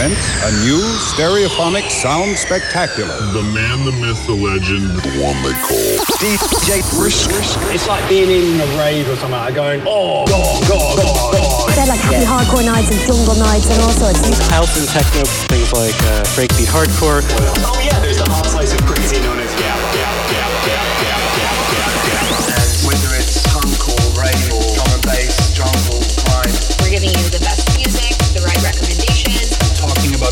presents a new stereophonic sound spectacular. The man, the myth, the legend, the one they call DJ Brisk. It's like being in a rave or something, like going, oh, God, God, God, God. They're like happy hardcore nights and jungle nights and all sorts. House and techno, things like uh, breakbeat hardcore. Oh, yeah, there's the hard slice of crazy known as. And whether it's punkcore, rave, or drum and bass, jungle, grime. We're giving you the best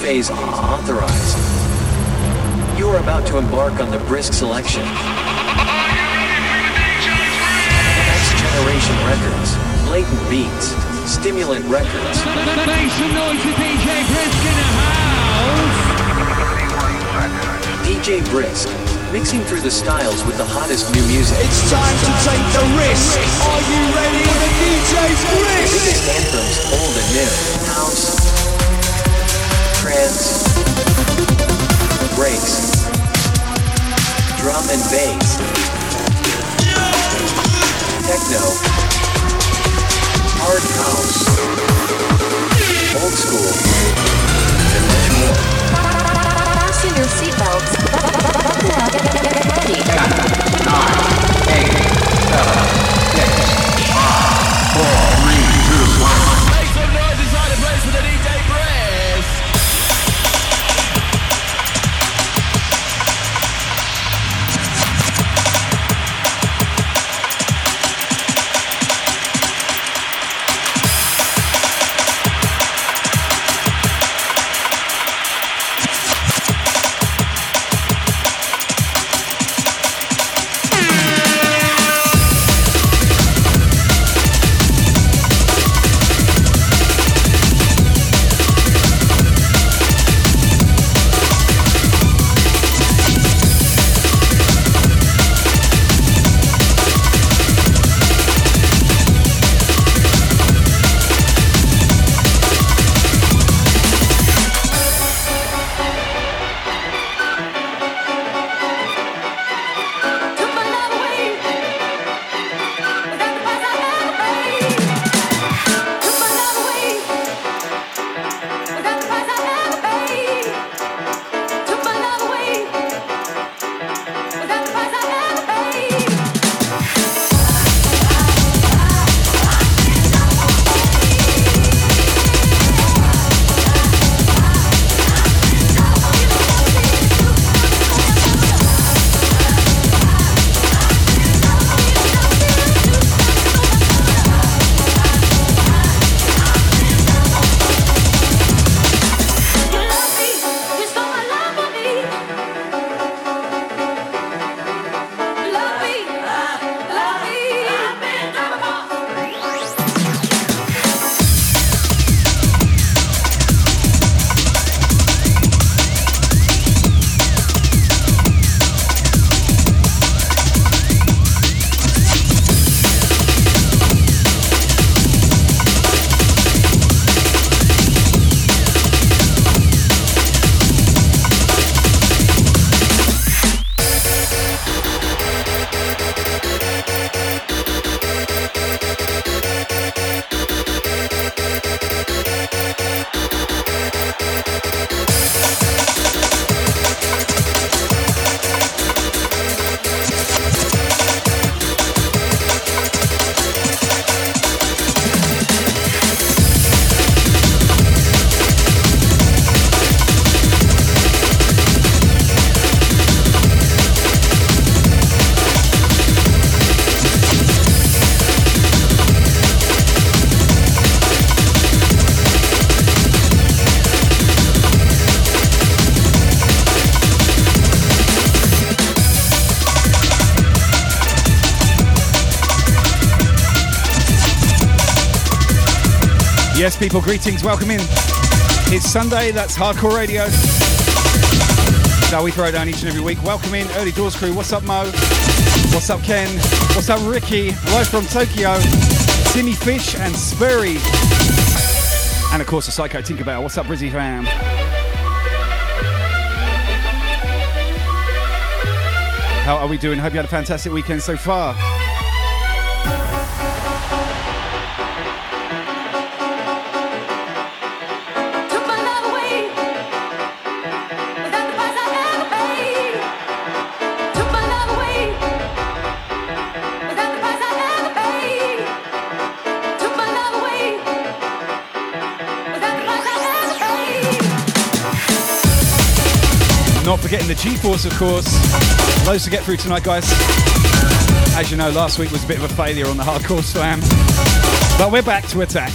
Phase authorized. You are about to embark on the brisk selection. Next generation records, blatant beats, stimulant records. Make some noise for DJ Brisk in the house. DJ Brisk, mixing through the styles with the hottest new music. It's time to take the risk. Are you ready for the DJ Brisk? Biggest anthems, old and new. House, Trance. Breaks. Drum and bass. Techno. Hard house. Old school. And much more. Fasten your seatbelts. Ready. Nine, eight, seven, six, five, four, three, two, one. Yes, people, greetings, welcome in. It's Sunday, that's Hardcore Radio. Now we throw down each and every week. Welcome in, Early Doors crew. What's up, Mo? What's up, Ken? What's up, Ricky? Live from Tokyo, Timmy Fish and Sperry. And of course, the Psycho Tinkerbell. What's up, Brizzy fam? How are we doing? Hope you had a fantastic weekend so far. G-Force, of course. Loads to get through tonight, guys. As you know, last week was a bit of a failure on the Hardcore Slam. But we're back to attack.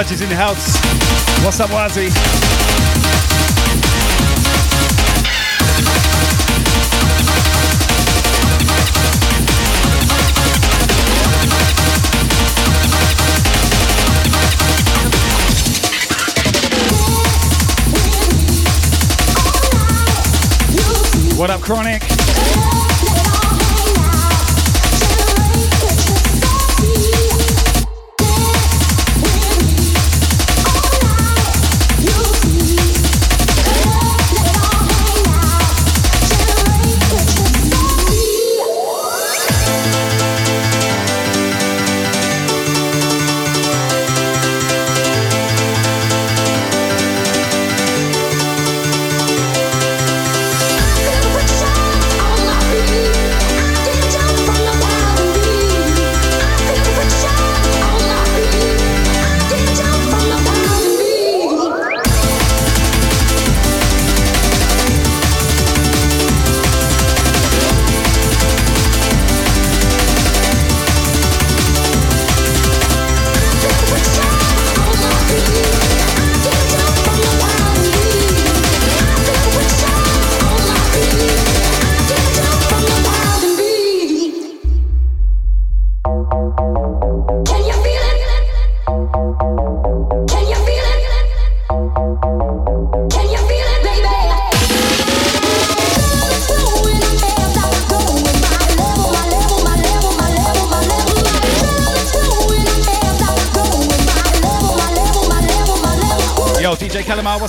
Is in the house. What's up, Wazzy? What up, Chronic?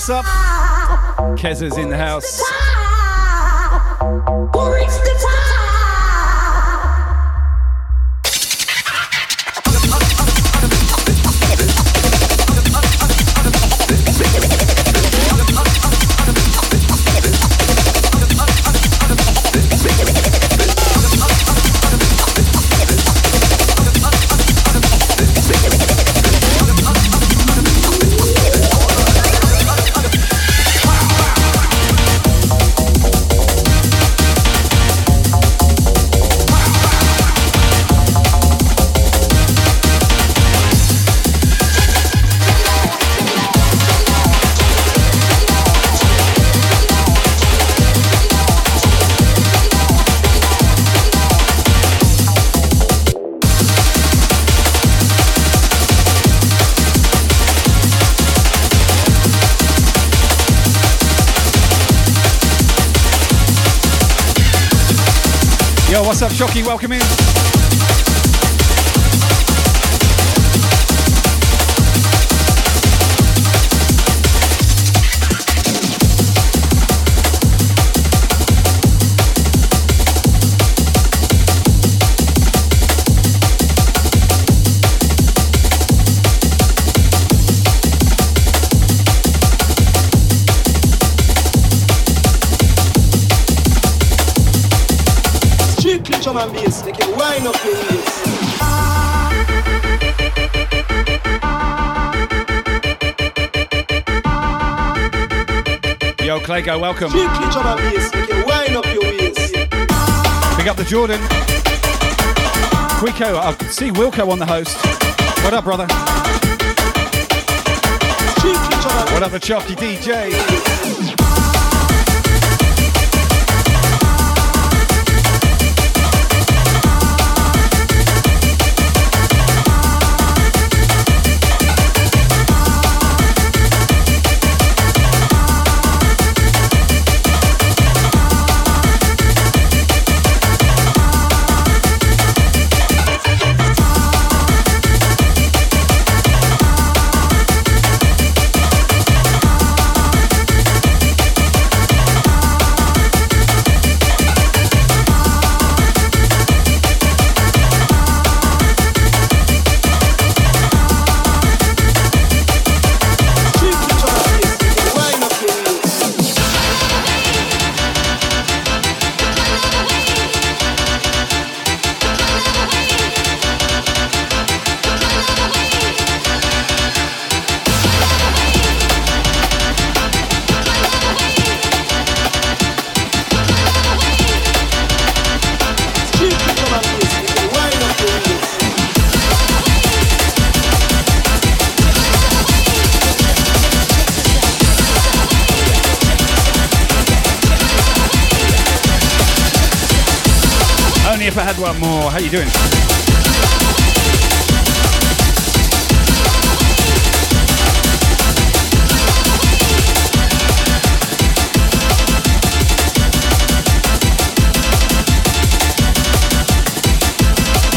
What's up? Kezza's in the house. Shocky? Welcome in. Yo, Claygo, welcome. Strictly drum and bass, make wind up your waist. Pick up the Jordan. Quico, I see Wilco on the host. What up, brother? Strictly drum and What up, the Chalky DJ? Doing?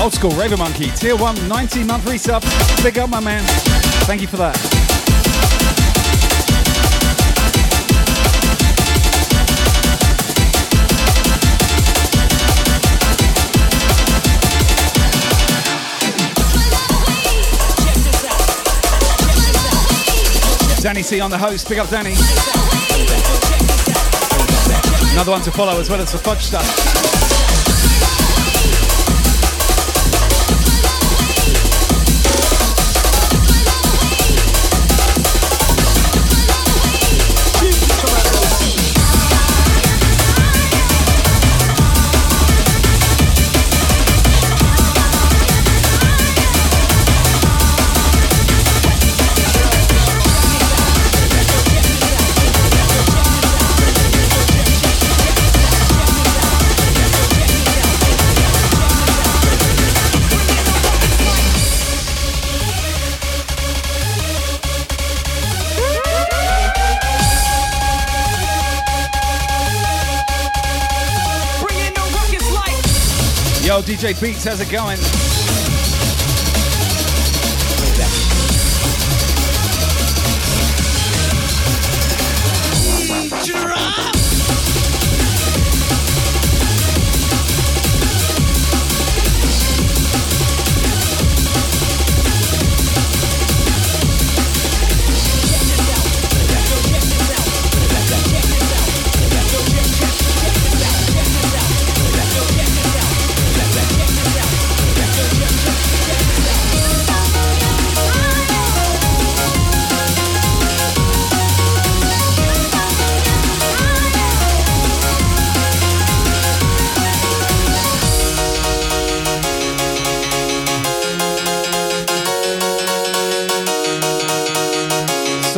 Old school Raver Monkey, tier 1, 19 month resub. Big up, my man. Thank you for that. Danny C on the host. Big up, Danny. Another one to follow as well as the fudge stuff. Yo, DJ Beats, how's it going?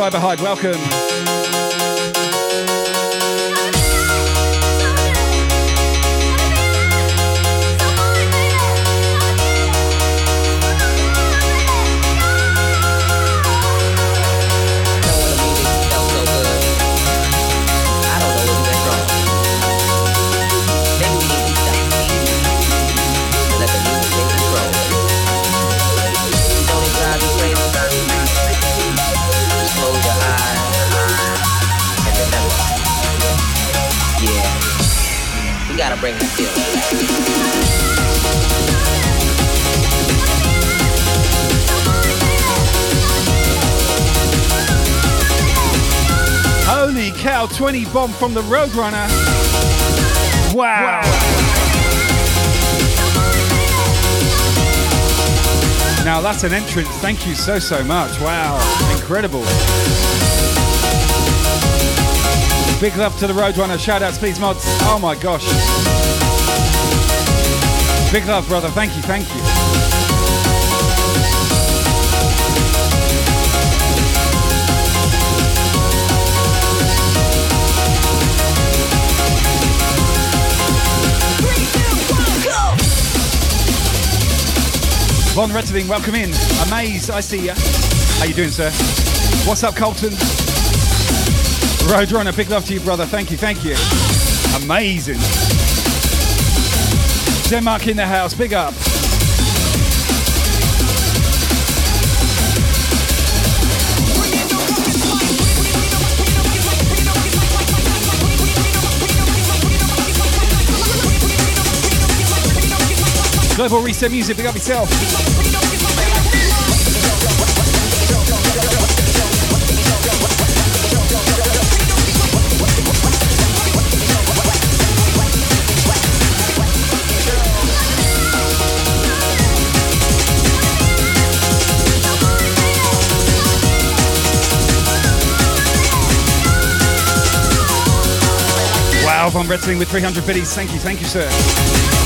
Cyberhide, welcome. 20 bomb from the Roadrunner. Wow. Now that's an entrance. Thank you so, so much. Wow. Incredible. Big love to the Roadrunner. Shout outs, please, mods. Oh my gosh. Big love, brother. Thank you, thank you. Von Rettling, welcome in. Amaze, I see ya. How you doing, sir? What's up, Colton? Roadrunner, big love to you, brother. Thank you, thank you. Amazing. Denmark in the house, big up. Global Reset Music, big up yourself. Wow, Von Wrestling with 300 biddies. Thank you, thank you, sir.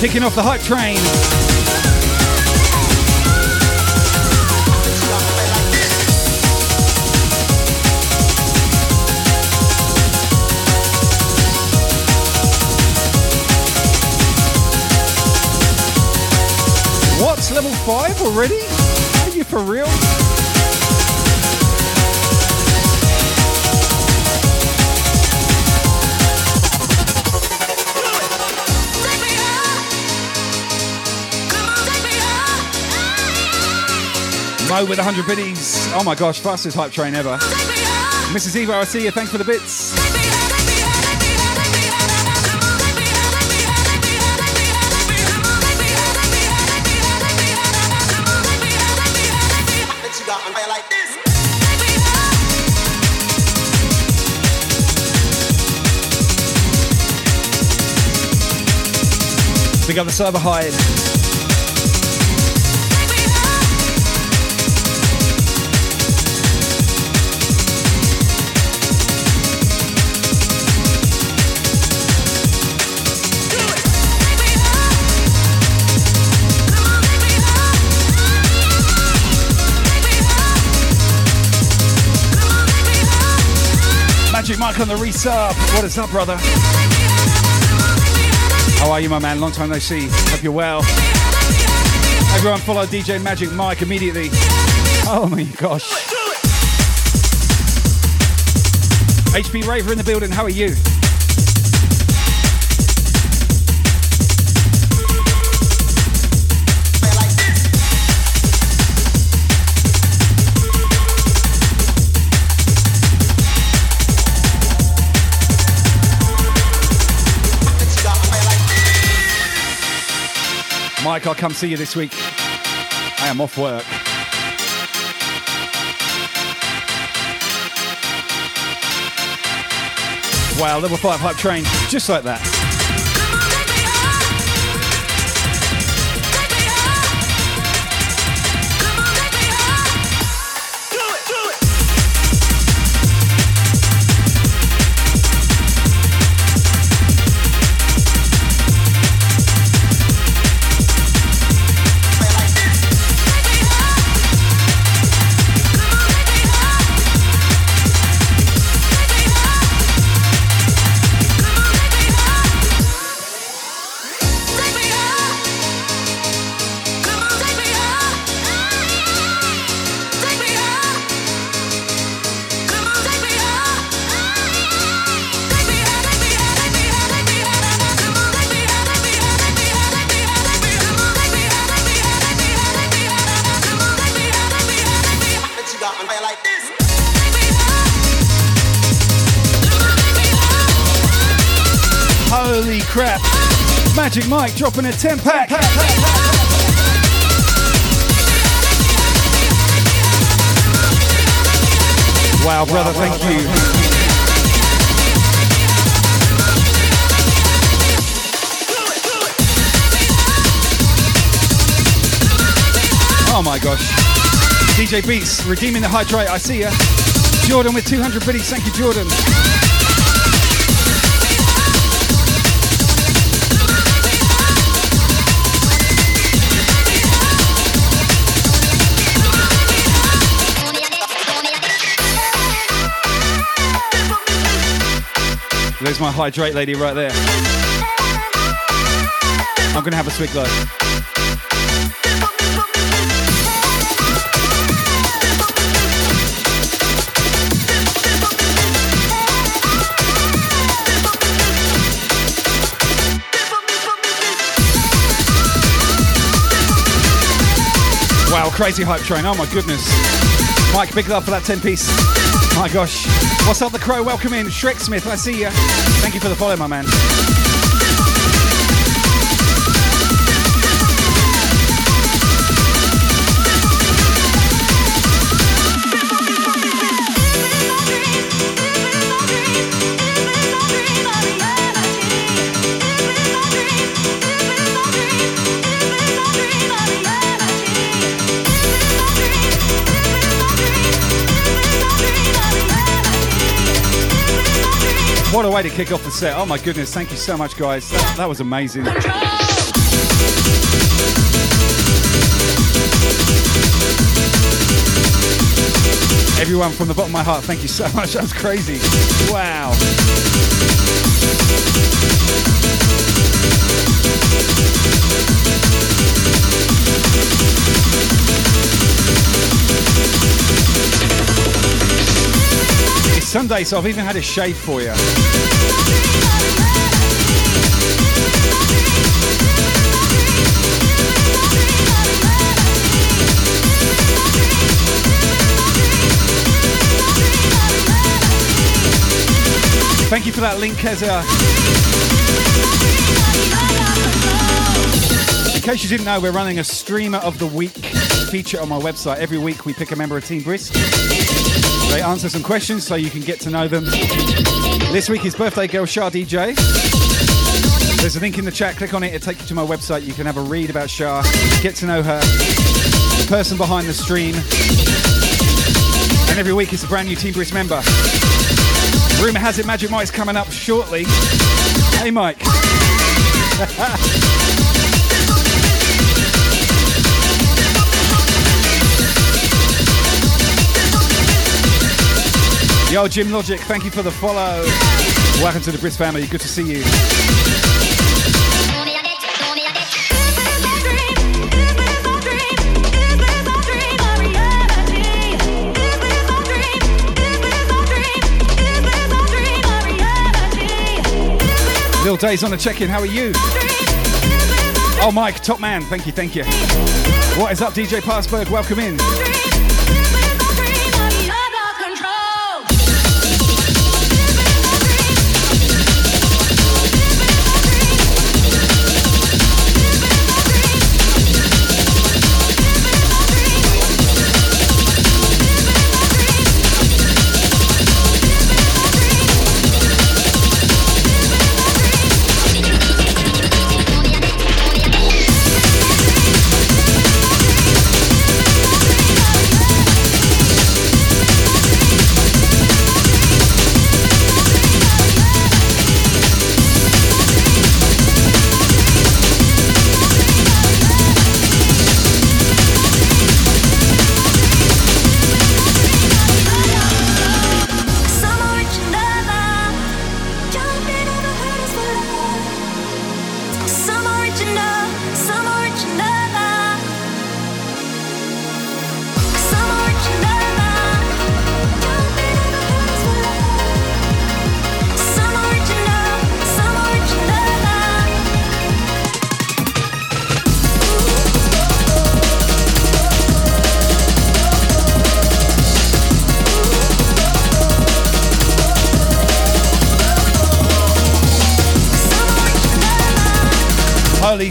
Kicking off the hype train. What's level 5 already? Are you for real? Mo with 100 biddies. Oh my gosh, fastest hype train ever. Mrs. Eva, I see you. Thanks for the bits. Big up the Cyberhide. Mike on the resub. What is up, brother? How are you, my man? Long time no see. Hope you're well. Everyone follow DJ Magic Mike immediately. Oh my gosh. HP Raver in the building. How are you? I'll come see you this week. I am off work. Wow, level 5 hype train, just like that. Magic Mike dropping a 10 pack. Wow, brother, thank you. Oh my gosh. DJ Beats, redeeming the hydrate. I see ya. Jordan with 200 biddies. Thank you, Jordan. My hydrate lady right there. I'm gonna have a swig though. Wow, crazy hype train. Oh my goodness. Mike, big love for that 10 piece. Oh my gosh. What's up, the crow? Welcome in. Shrek Smith, I see you. Thank you for the follow, my man. What a way to kick off the set. Oh my goodness, thank you so much, guys. That, that was amazing. Everyone from the bottom of my heart, thank you so much. That was crazy. Wow. Sunday, so I've even had a shave for you. Thank you for that link, Keza. In case you didn't know, we're running a Streamer of the Week feature on my website. Every week we pick a member of Team Brisk. They answer some questions so you can get to know them. This week is birthday girl Shah DJ. There's a link in the chat. Click on it. it'll take you to my website. You can have a read about Shah, get to know her, the person behind the stream. And every week it's a brand new Team Brisk member. Rumor has it Magic Mike's coming up shortly. Hey, Mike. Yo, Jim Logic, thank you for the follow. Welcome to the Brisk family. Good to see you. Little days on the check-in. How are you? Oh, Mike, top man. Thank you, thank you. What is up, DJ Passberg? Welcome in.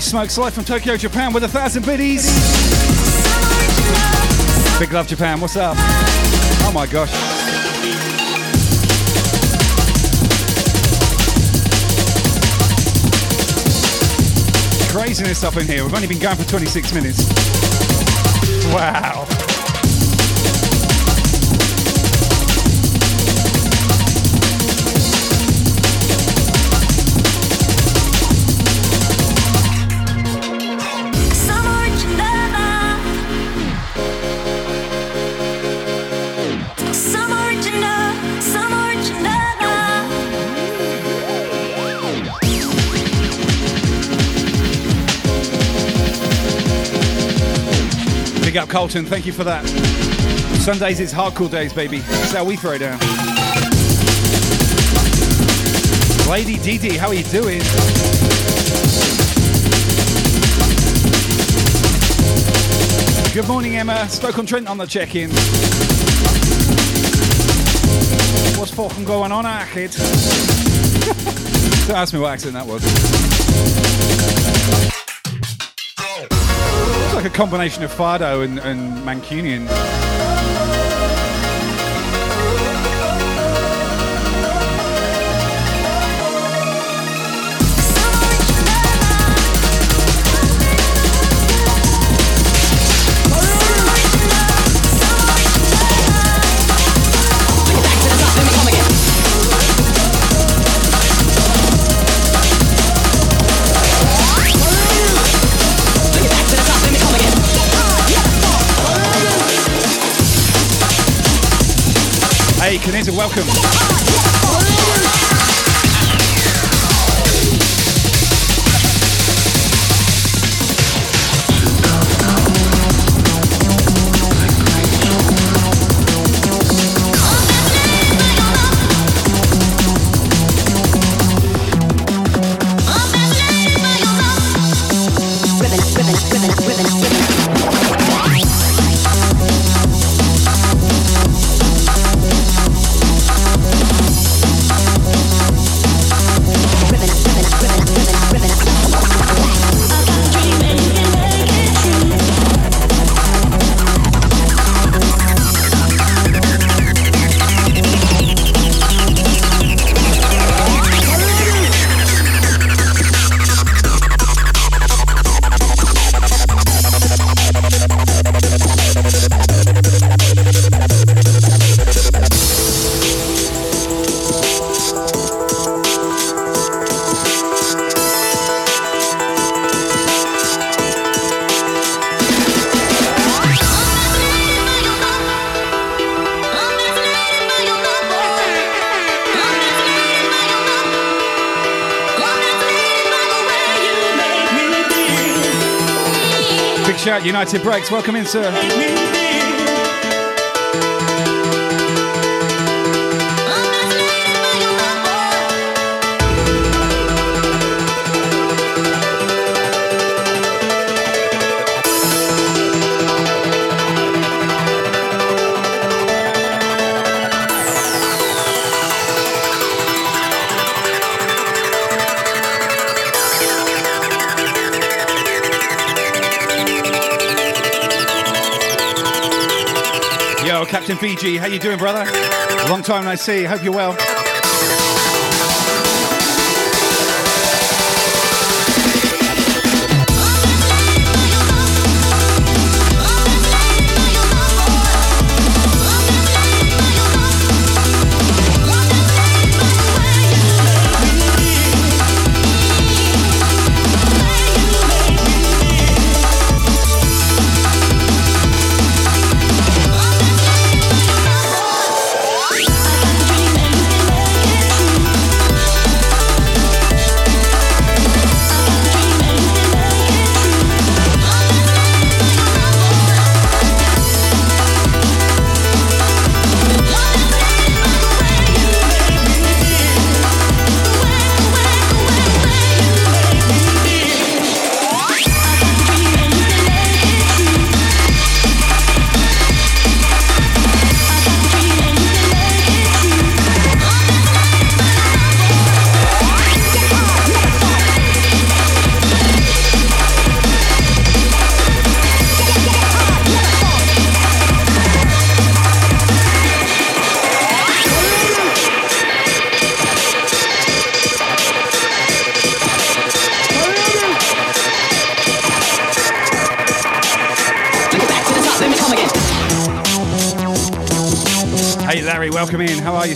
Smokes, live from Tokyo, Japan with a thousand biddies. Big love, Japan. What's up? Oh my gosh. Craziness up in here. We've only been going for 26 minutes. Wow. Big up Colton, thank you for that. Sundays it's hardcore days, baby. That's how we throw down. Lady Didi, how are you doing? Good morning, Emma. Stoke on Trent on the check-in. What's fucking going on, ah, kid? Don't ask me what accent that was. Like a combination of Fado and, and Mancunian. Hey, Kaneza, welcome. United Breaks. Welcome in, sir. Captain Fiji, how you doing, brother? Long time no see. Hope you're well.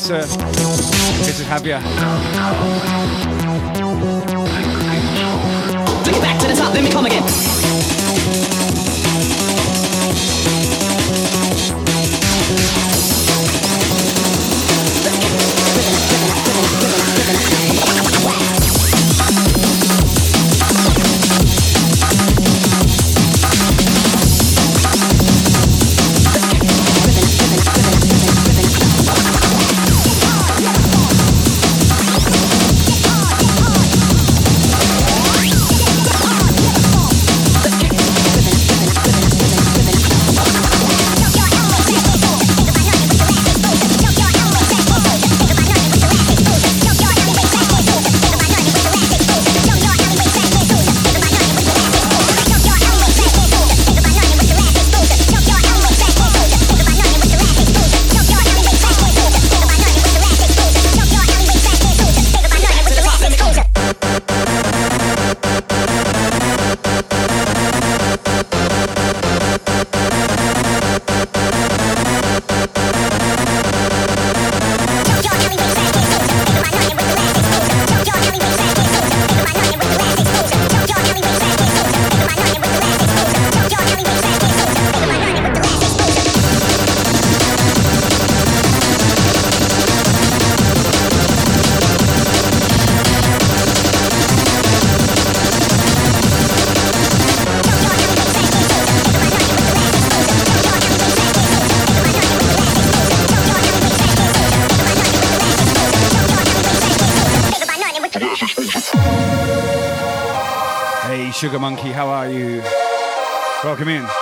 Sir? Uh, to have you. Hey, Sugar Monkey, how are you? Welcome in.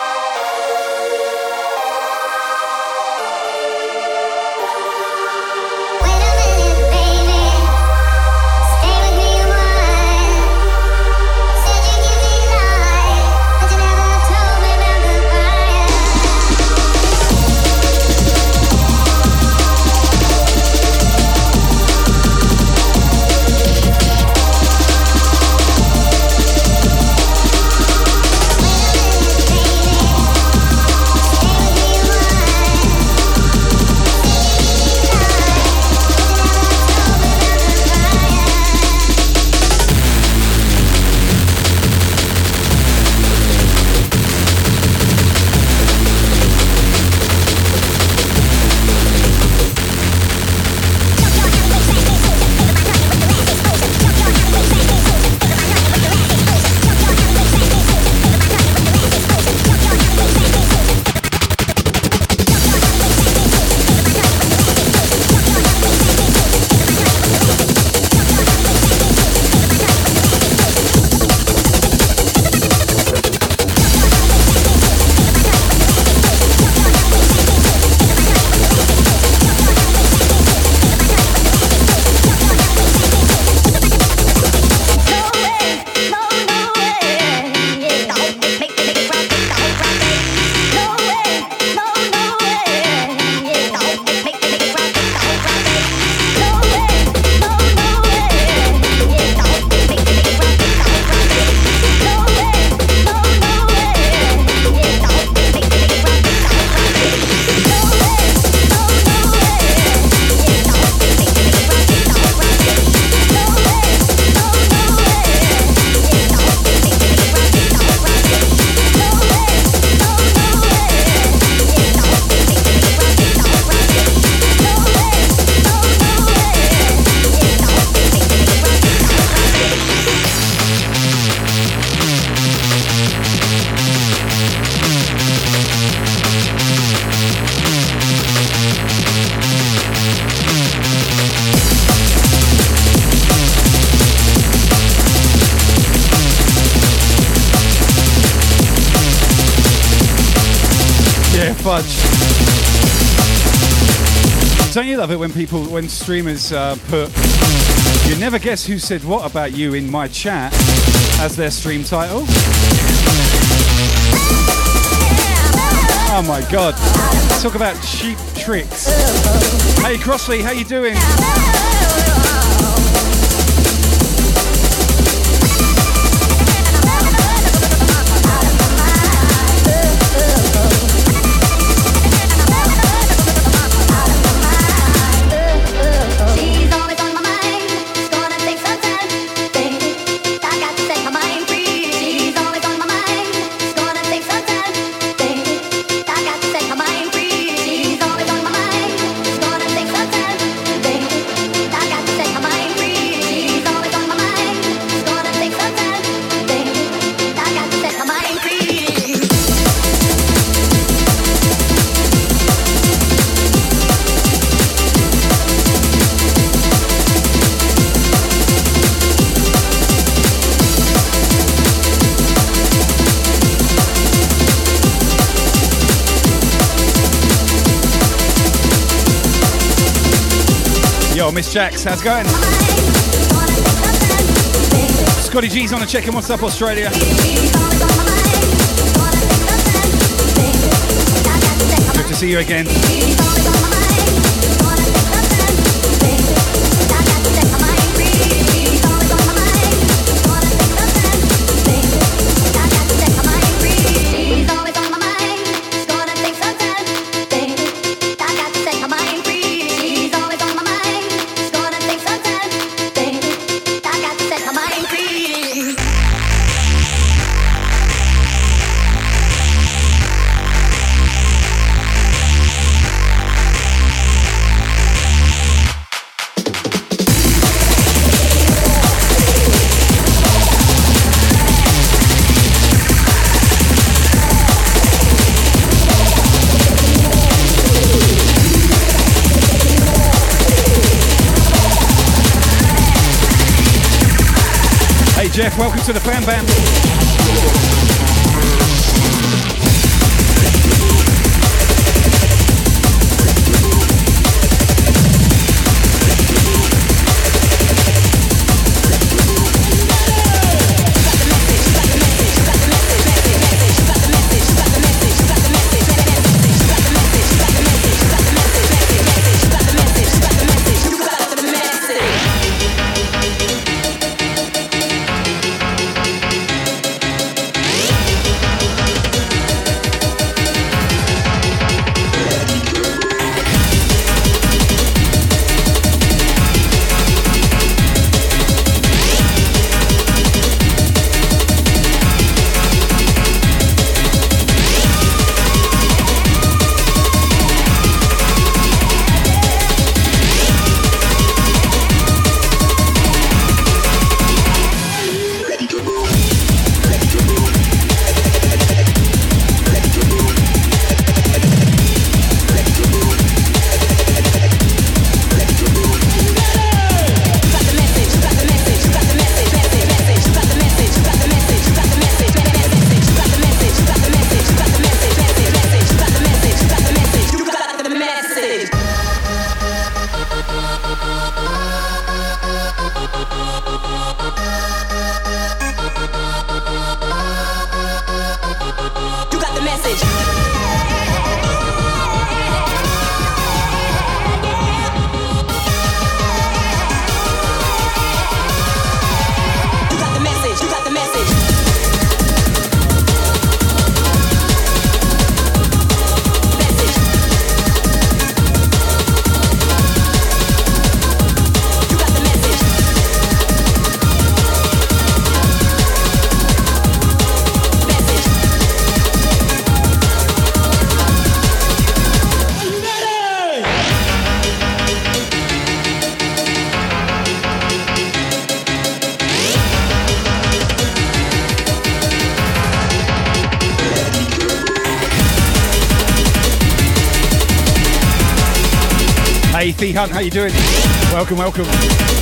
People, when streamers uh, put, you never guess who said what about you in my chat as their stream title? Oh my god. Talk about cheap tricks. Hey Crossley, how you doing? How's it going? Scotty G's on a check in. What's up, Australia? Good to see you again. To the Fan Bam. Hunt, how you doing? Welcome, welcome.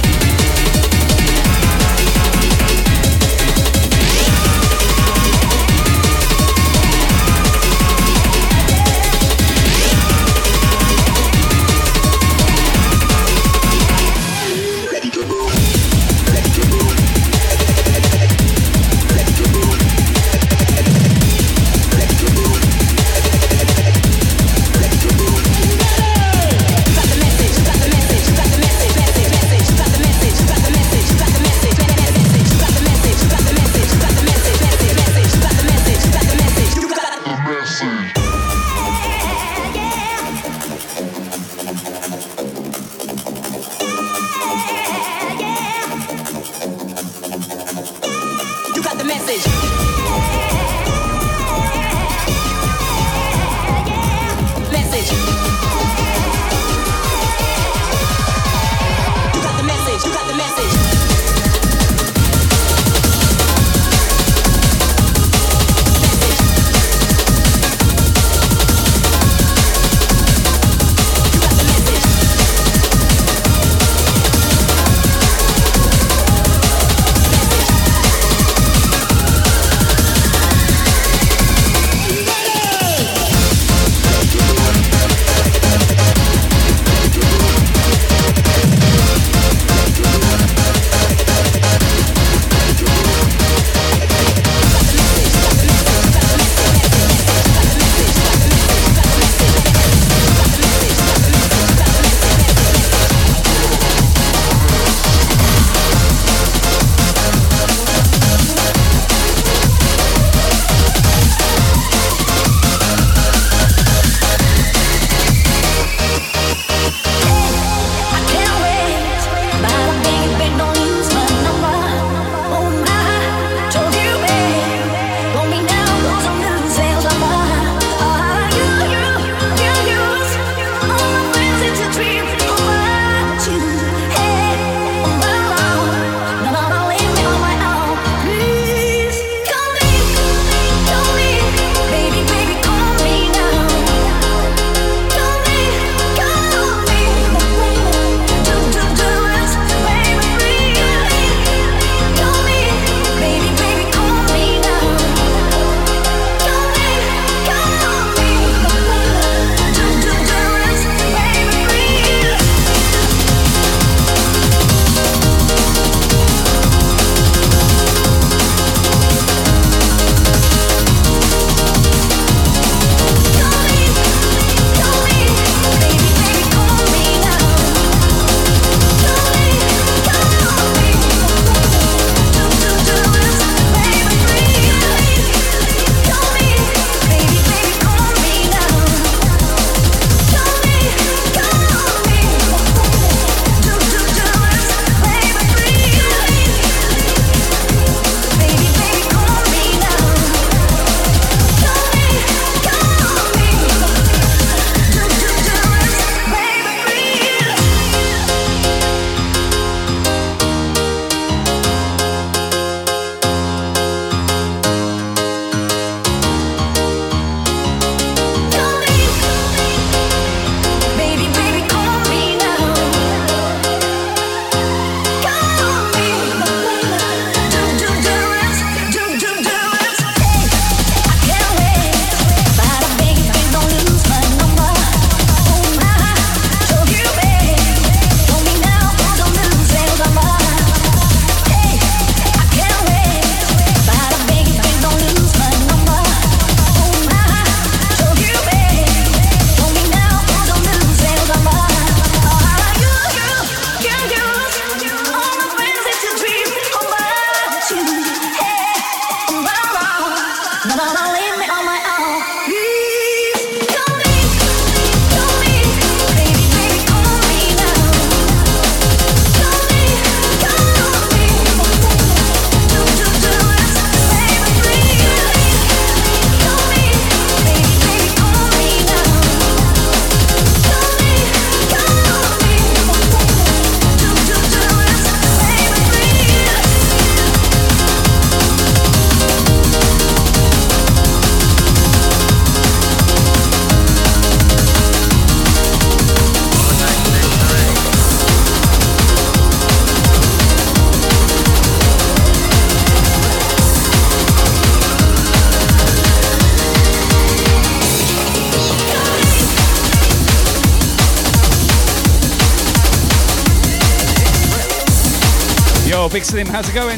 How's it going?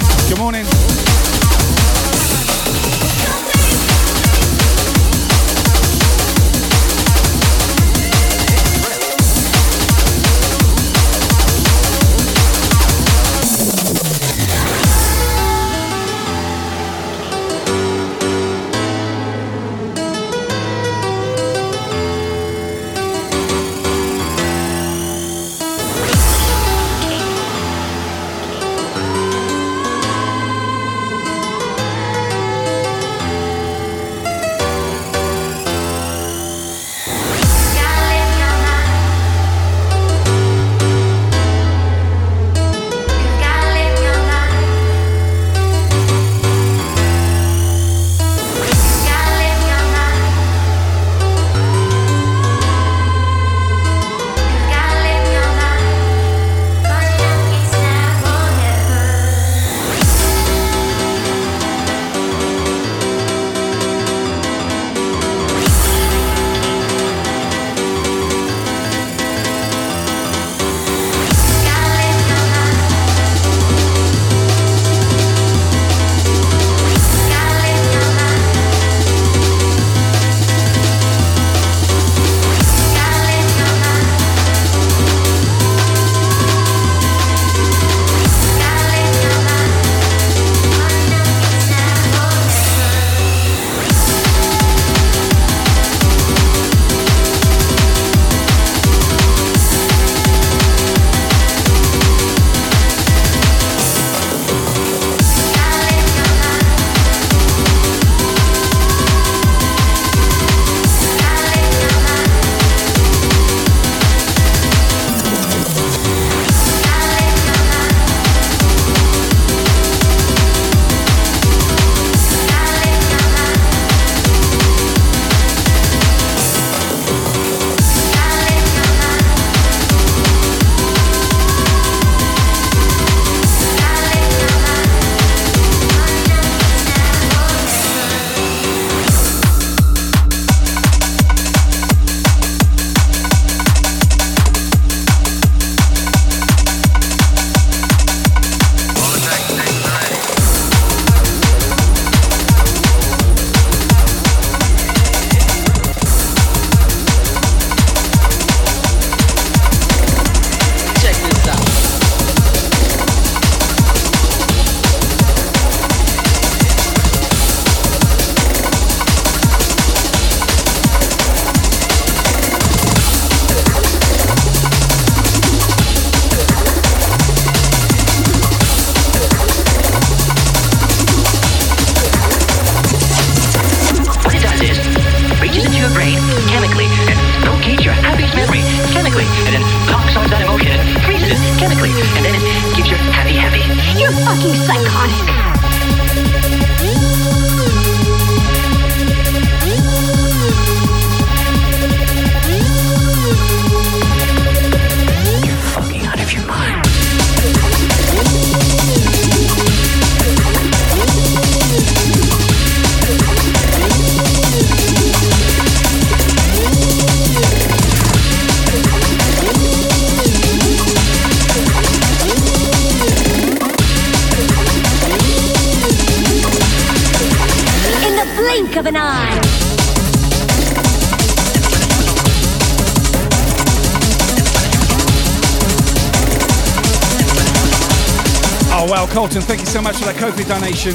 Kofi donation.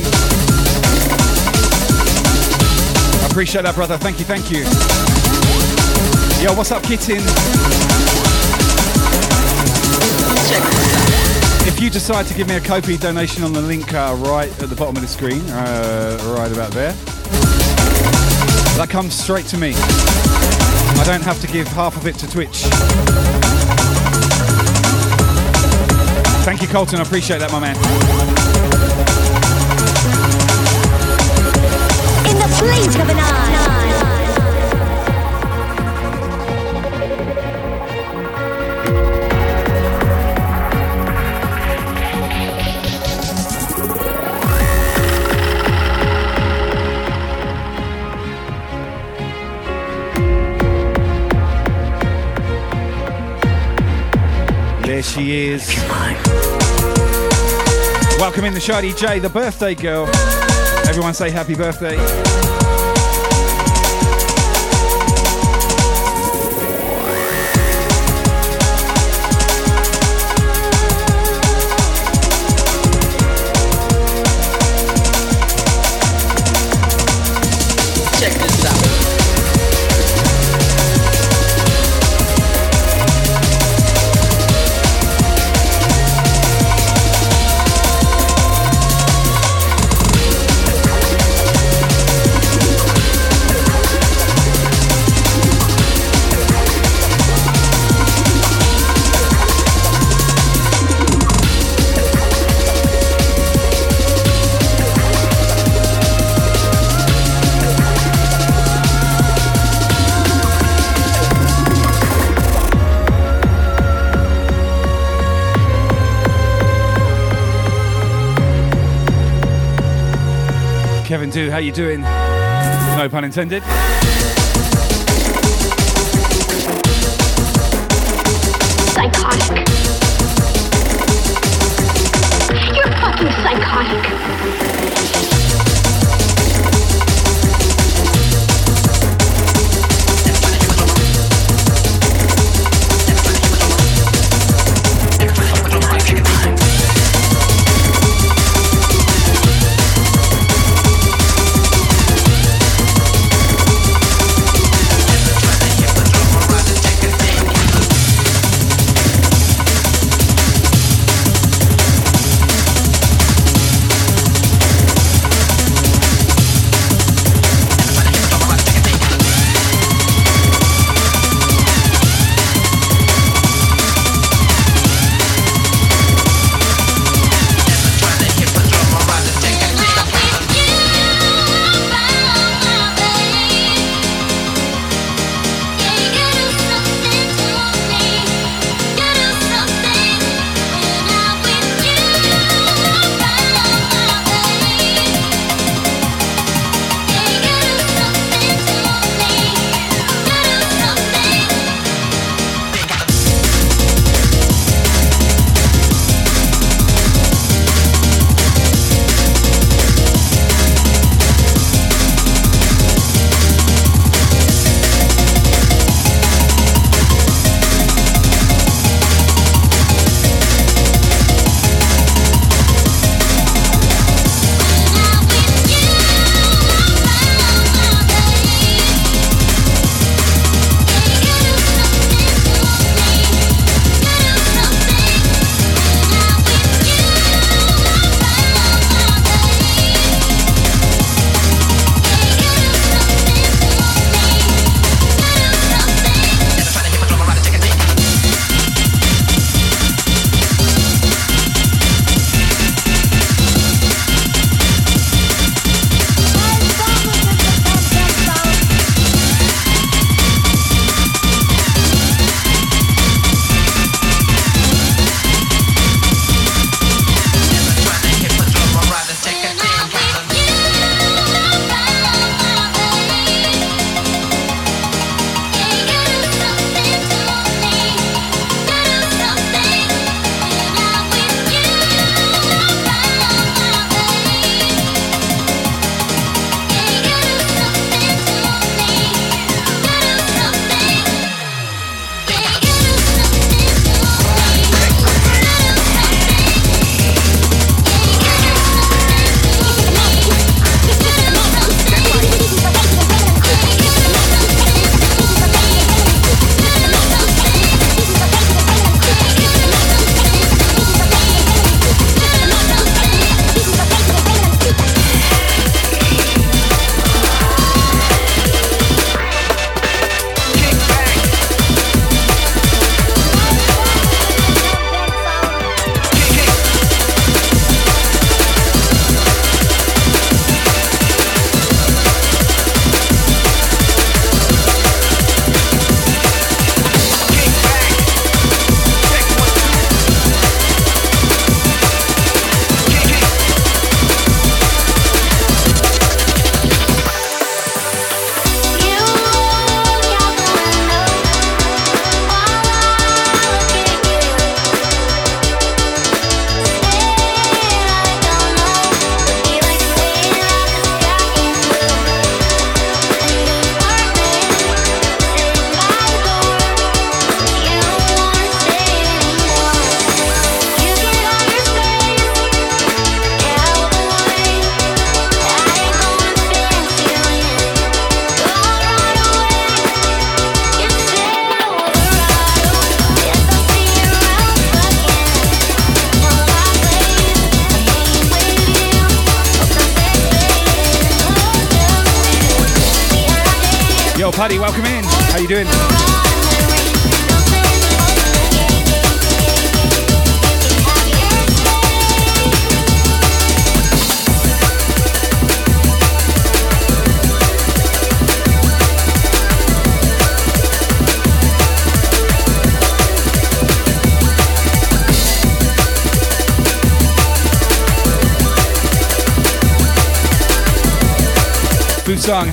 I appreciate that, brother. Thank you, thank you. Yo, what's up, Kitten? If you decide to give me a Kofi donation on the link uh, right at the bottom of the screen, uh, right about there, that comes straight to me. I don't have to give half of it to Twitch. Thank you, Colton. I appreciate that, my man. Blink of an eye. There she is. Welcome in the Shady J, the birthday girl. Everyone say happy birthday. How you doing? No pun intended. Psychotic. You're fucking psychotic.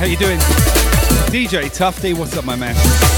How you doing? DJ Tufty, what's up, my man?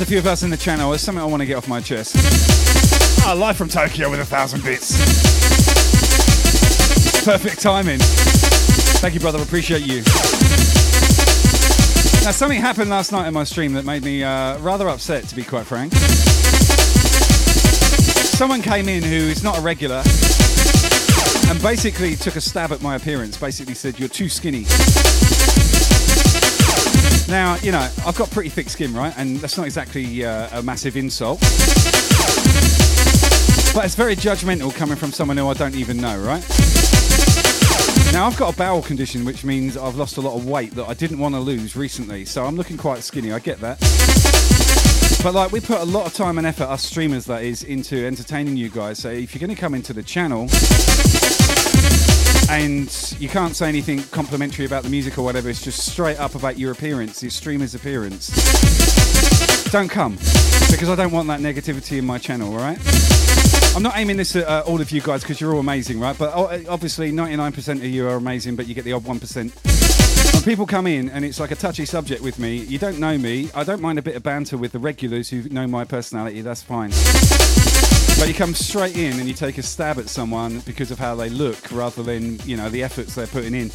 There's a few of us in the channel. There's something I want to get off my chest. Ah, live from Tokyo with a thousand bits. Perfect timing. Thank you, brother. Appreciate you. Now, something happened last night in my stream that made me uh, rather upset, to be quite frank. Someone came in who is not a regular and basically took a stab at my appearance. Basically said, You're too skinny. Now, you know, I've got pretty thick skin, right? And that's not exactly uh, a massive insult. But it's very judgmental coming from someone who I don't even know, right? Now, I've got a bowel condition, which means I've lost a lot of weight that I didn't want to lose recently. So I'm looking quite skinny. I get that. But like we put a lot of time and effort, us streamers that is, into entertaining you guys. So if you're going to come into the channel and you can't say anything complimentary about the music or whatever, it's just straight up about your appearance, your streamer's appearance. Don't come because I don't want that negativity in my channel. All right. I'm not aiming this at uh, all of you guys because you're all amazing, right? But uh, obviously, 99% of you are amazing, but you get the odd 1%. When people come in and it's like a touchy subject with me, you don't know me. I don't mind a bit of banter with the regulars who know my personality, that's fine. But you come straight in and you take a stab at someone because of how they look rather than, you know, the efforts they're putting in.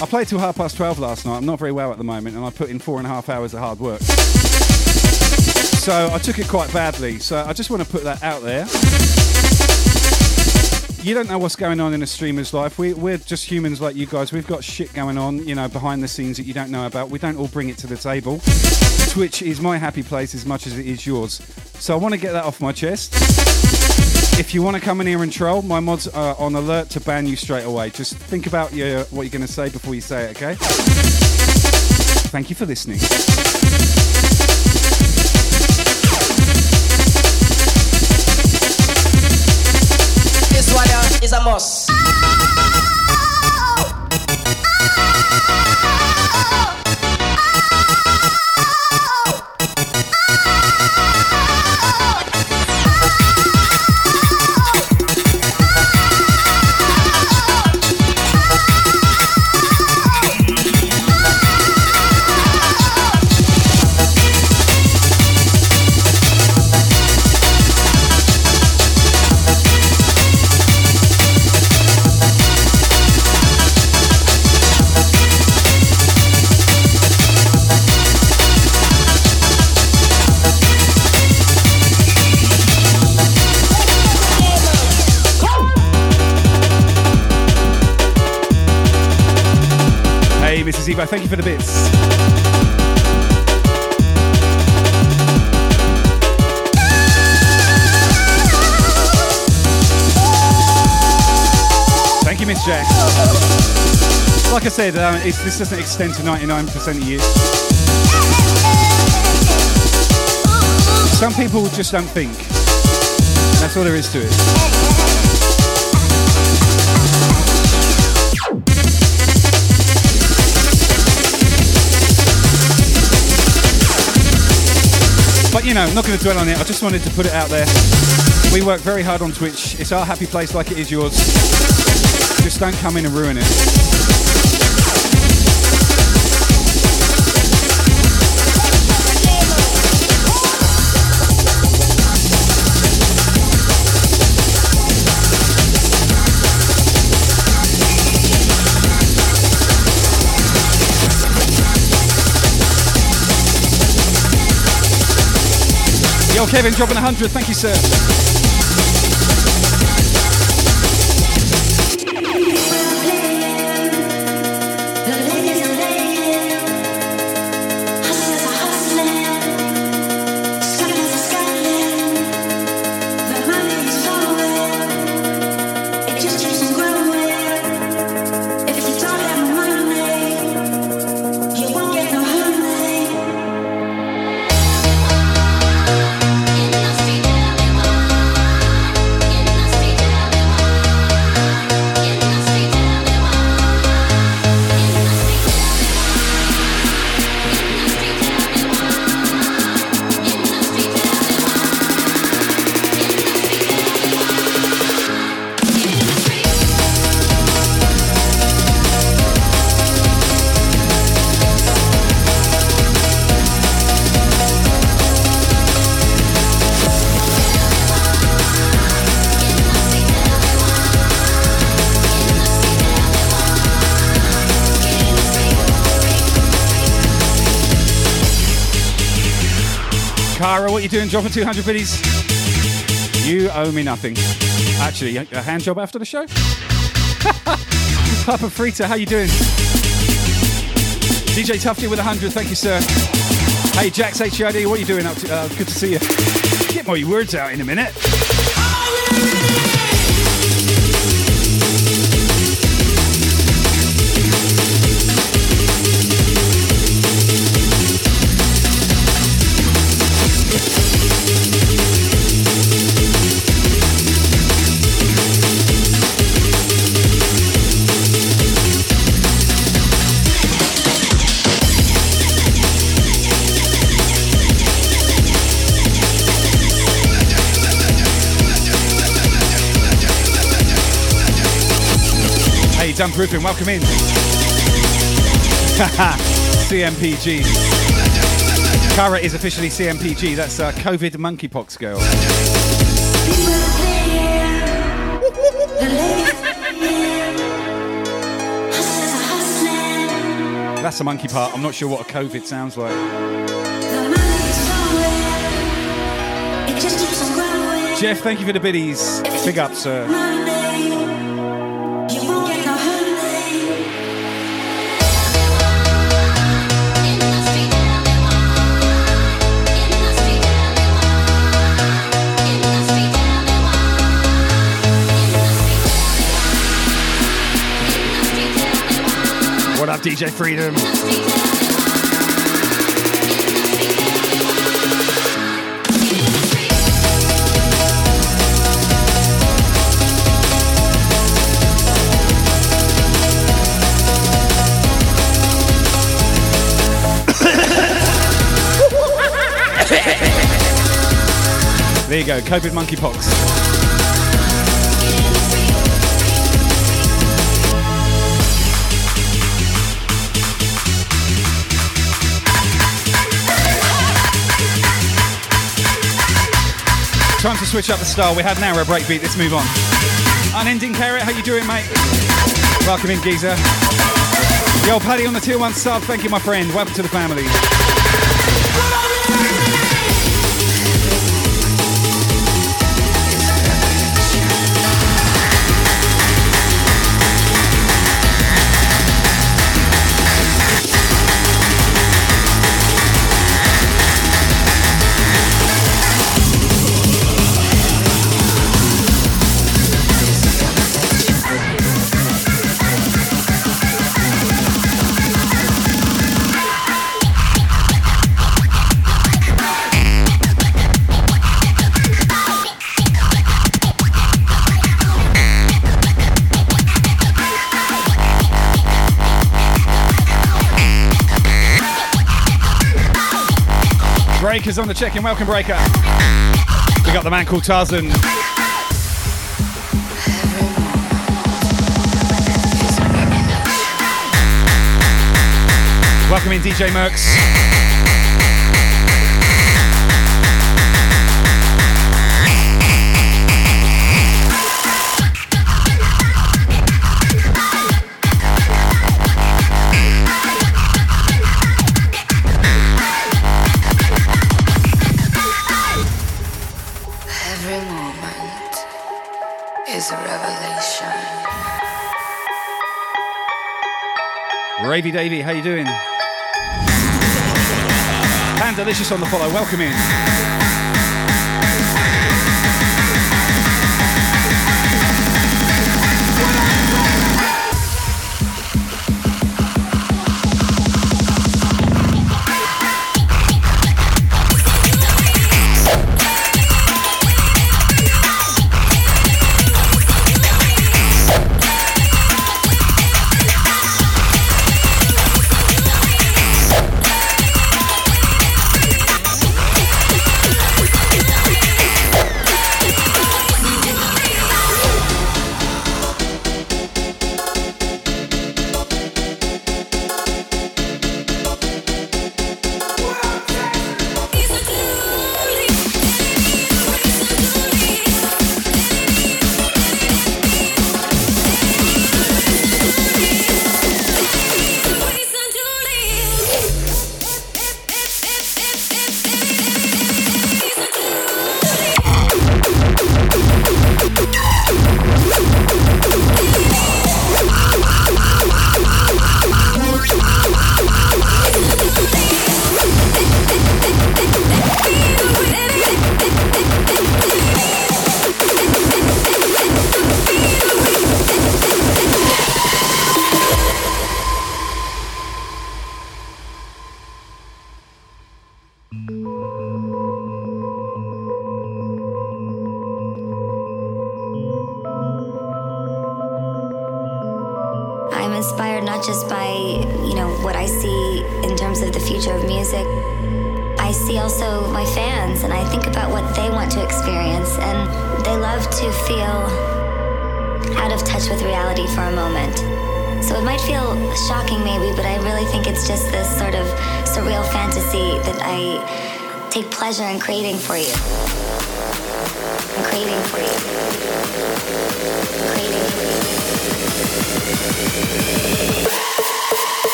I played till half past 12 last night. I'm not very well at the moment and I put in four and a half hours of hard work. So I took it quite badly. So I just want to put that out there you don't know what's going on in a streamer's life. We, we're just humans like you guys. We've got shit going on, you know, behind the scenes that you don't know about. We don't all bring it to the table. Twitch is my happy place as much as it is yours. So I want to get that off my chest. If you want to come in here and troll, my mods are on alert to ban you straight away. Just think about your, what you're going to say before you say it, okay? Thank you for listening. Uh, Zibo, thank you for the bits. Thank you, Miss Jack. Like I said, um, this doesn't extend to 99% of you. Some people just don't think. That's all there is to it. You know, I'm not going to dwell on it. I just wanted to put it out there. We work very hard on Twitch. It's our happy place like it is yours. Just don't come in and ruin it. Yo, Kevin, dropping 100. Thank you, sir. Cara, what you doing? Dropping 200 biddies? You owe me nothing. Actually, a hand job after the show? Papa Frita, how you doing? DJ Tufty with 100, thank you, sir. Hey, Jax HID, what are you doing up to? Uh, good to see you. Get my words out in a minute. Dump Griffin, welcome in. CMPG. Kara is officially CMPG. That's uh, COVID monkeypox girl. That's the monkey part. I'm not sure what a COVID sounds like. Jeff, thank you for the biddies. Big up, sir. What DJ Freedom? there you go, COVID monkeypox. Time to switch up the style. We had an hour breakbeat. Let's move on. Unending Carrot, how you doing, mate? Welcome in, Geezer. Yo, Paddy on the tier one sub. Thank you, my friend. Welcome to the family. Breaker's on the check-in. Welcome, Breaker. We got the man called Tarzan. Welcome in, DJ Mercs. Ravy Davy, how you doing? Pan Delicious on the follow, welcome in.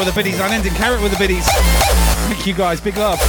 with the biddies, Unending Carrot with the biddies. Thank you guys, big love.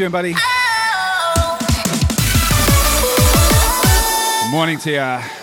doing, buddy? Oh. Good morning to you.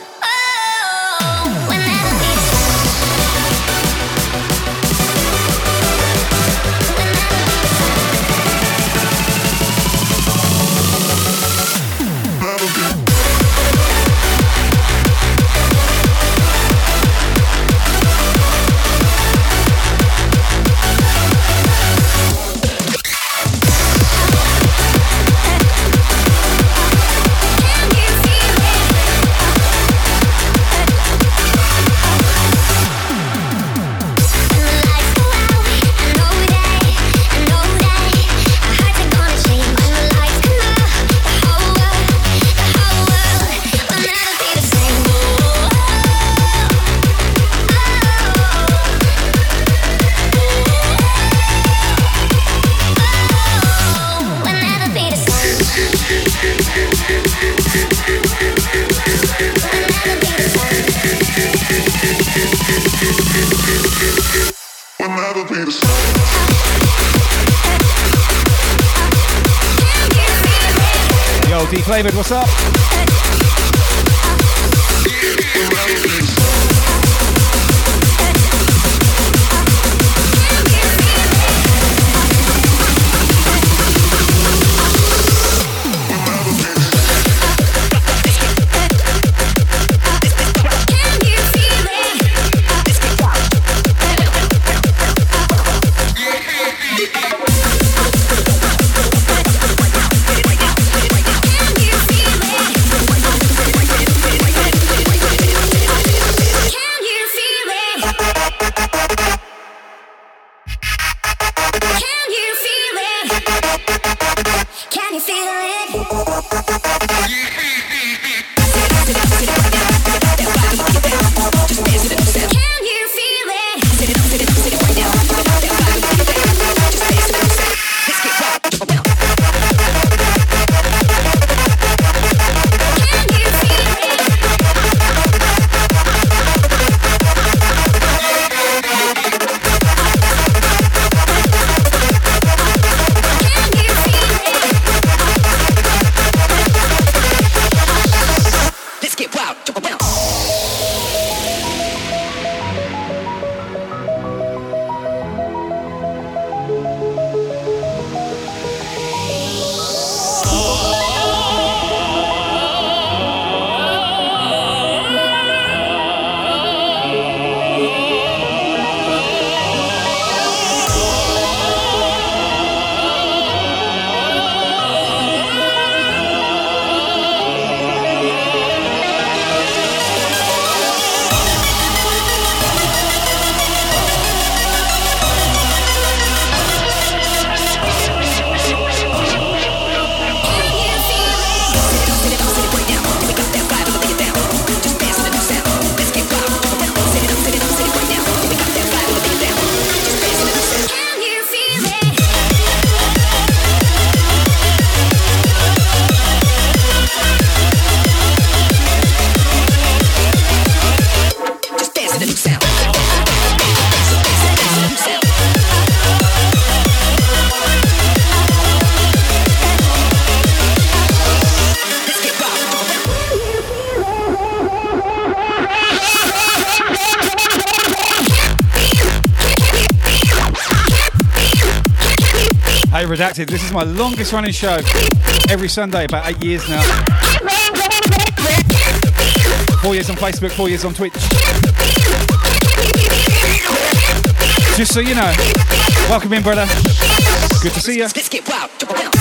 This is my longest running show every Sunday, about eight years now. Four years on Facebook, four years on Twitch. Just so you know, welcome in, brother. Good to see you.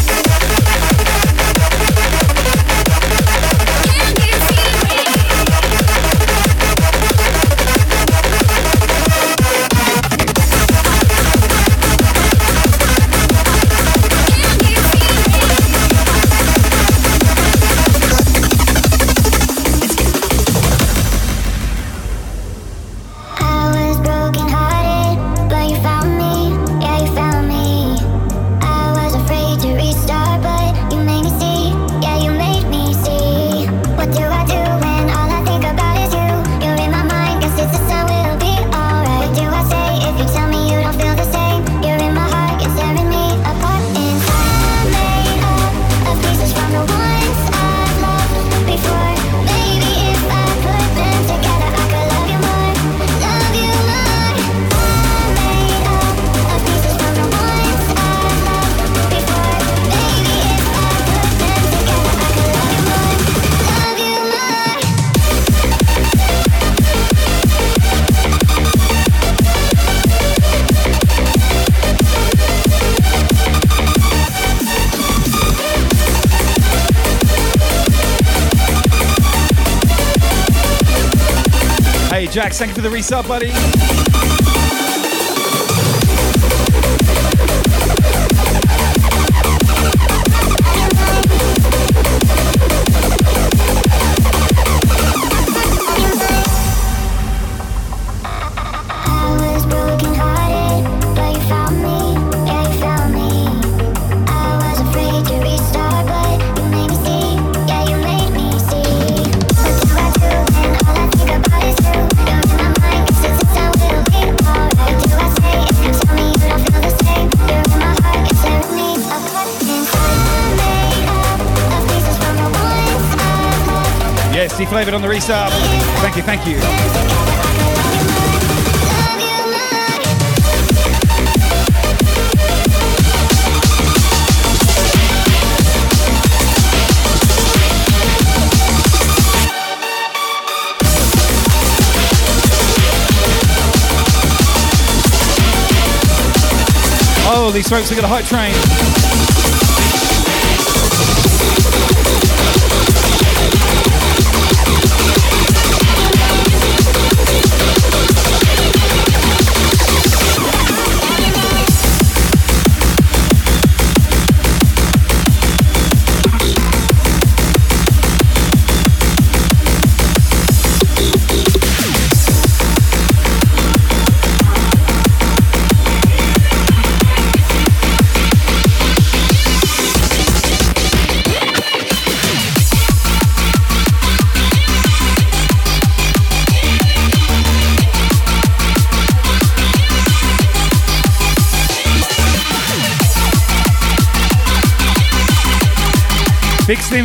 Jax, thank you for the resub, buddy. On the resub. Thank you, thank you. Oh, these folks have got a hype train.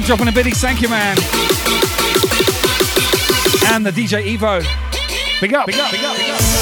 Dropping a biddy, thank you, man. And the DJ Evo. Big up, big up, big up, big up.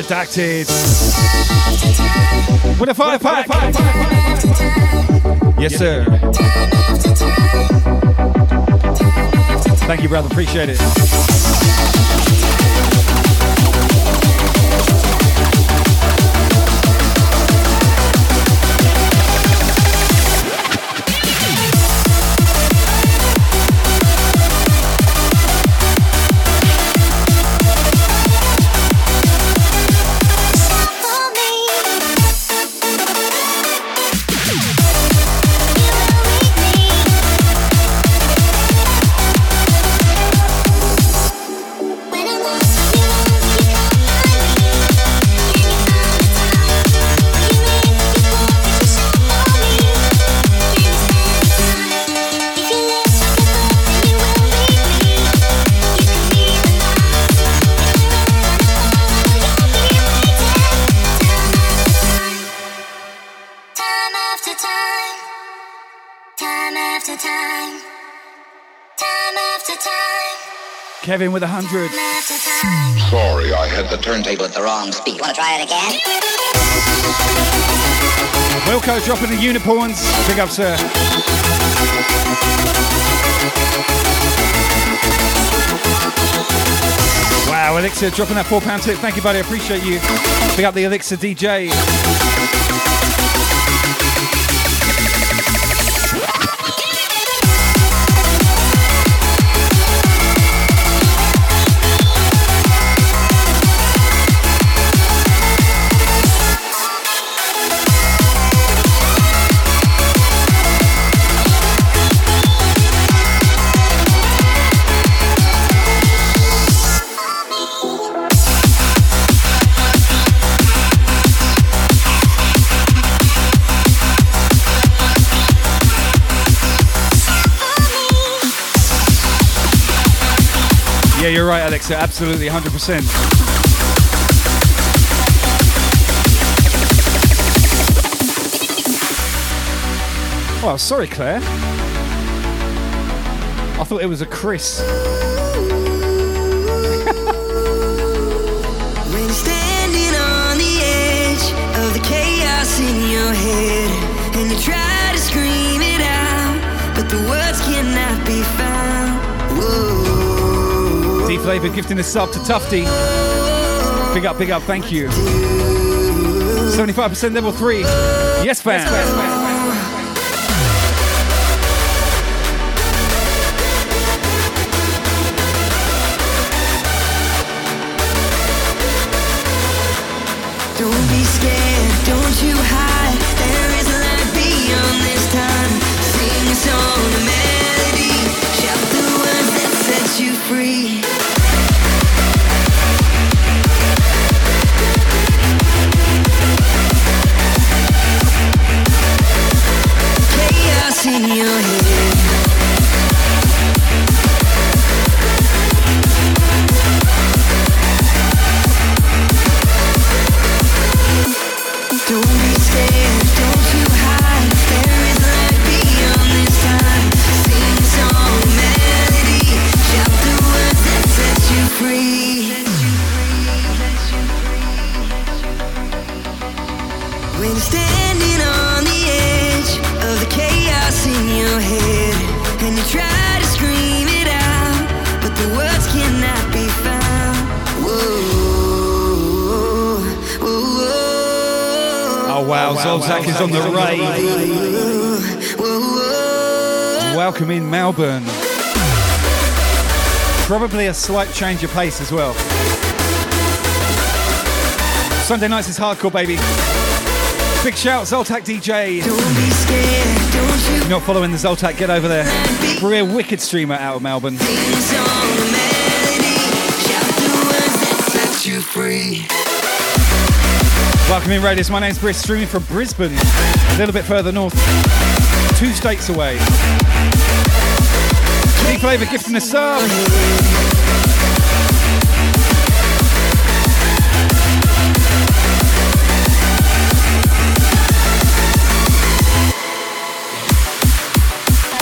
Redacted. With a fire. Yes, sir. Thank you, brother. Appreciate it. Kevin with a hundred. Sorry, I had the turntable at the wrong speed. You want to try it again? Wilco dropping the unicorns. Big up, sir. Wow, Elixir dropping that four pound tip. Thank you, buddy. I appreciate you. Big up the Elixir DJ. You're right, Alexa. Absolutely, 100%. Oh, sorry, Claire. I thought it was a Chris. when standing on the edge of the chaos in your head, and you try to scream it out, but the words cannot be found. Flavor gifting a sub to Tufty. Big up, big up, thank you. 75% level 3. Yes, fam. Yes, fam. Melbourne. Probably a slight change of pace as well. Sunday nights is hardcore, baby. Big shout, Zoltak DJ. Don't be scared, don't you not following the Zoltak, get over there. Real wicked streamer out of Melbourne. sing a song, a melody. Shout the words that set you free. Welcome in, Radius. My name's Brisk, streaming from Brisbane, a little bit further north, two states away. Gifting.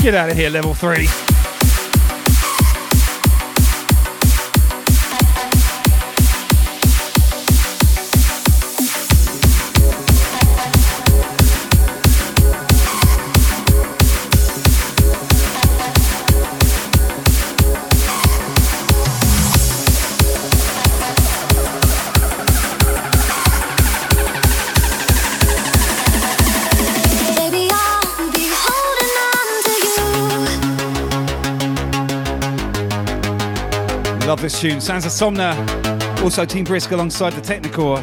Get out of here, level three. This tune. Sounds of Somna. Also, Team Brisk alongside the Technikore.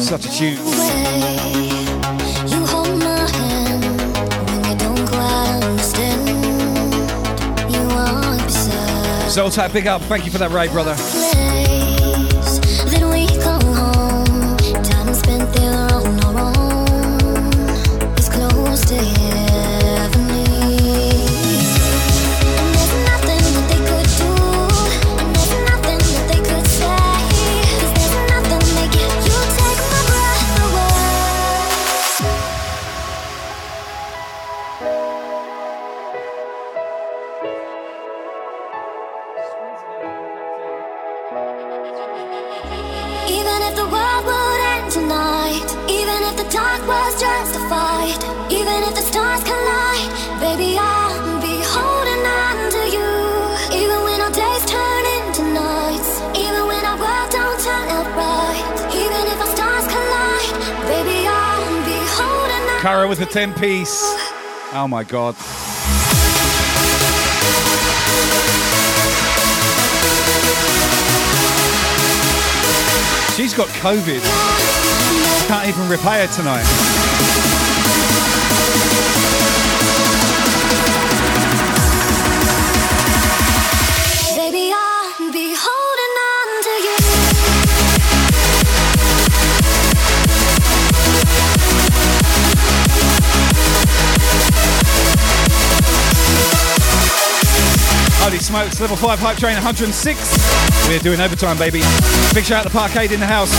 Such a tune. You hold my hand when you don't quite understand. You want beside Zoltak, big up. Thank you for that raid, brother. Cara with a 10 piece. Oh my god. She's got COVID. Can't even repay her tonight. Smokes, Level 5 Hype Train 106. We're doing overtime, baby. Big shout out to Parkade in the house.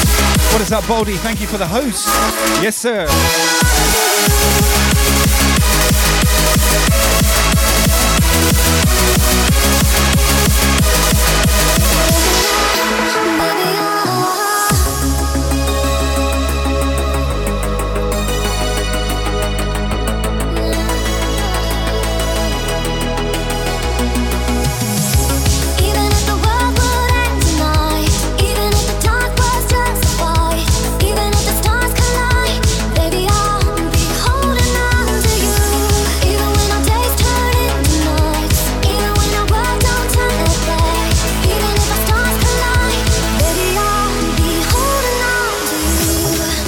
What is up, Baldy? Thank you for the host. Yes, sir.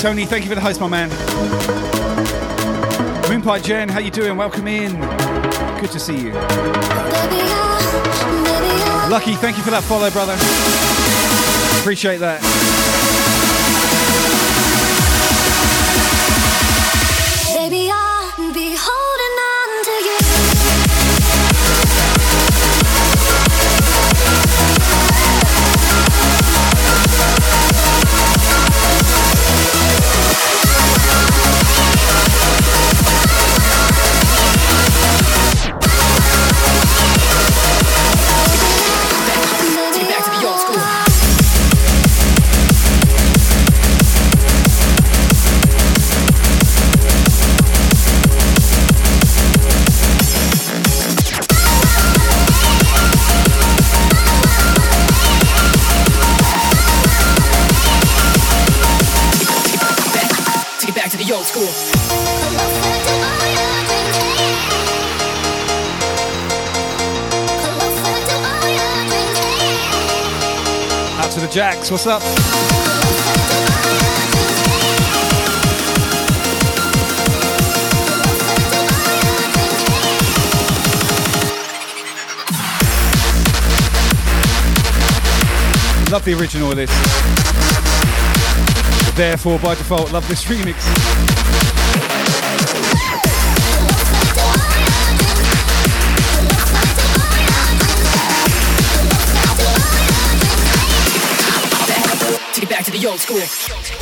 Tony, thank you for the host, my man. Moonpie Jen, how you doing? Welcome in. Good to see you. Lucky, thank you for that follow, brother. Appreciate that. Baby, Jacks, what's up? Love the original of this. Therefore, by default, love this remix. Back to the old school.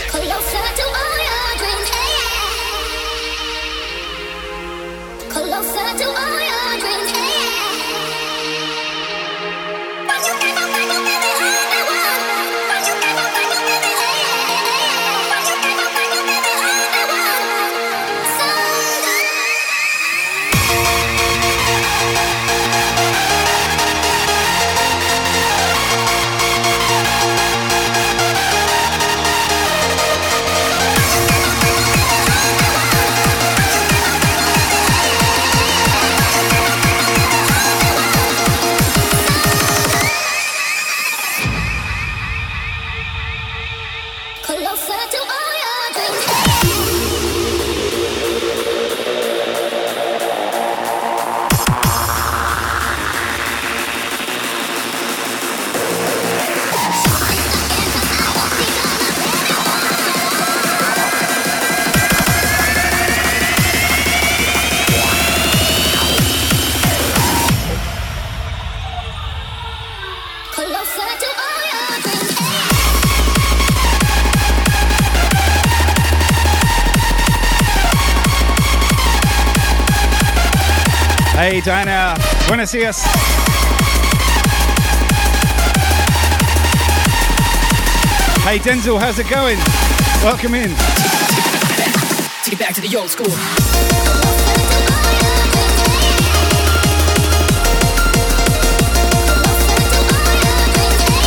Hey, Diana, buenos dias. Hey, Denzel, how's it going? Welcome in. Take it back to the old school.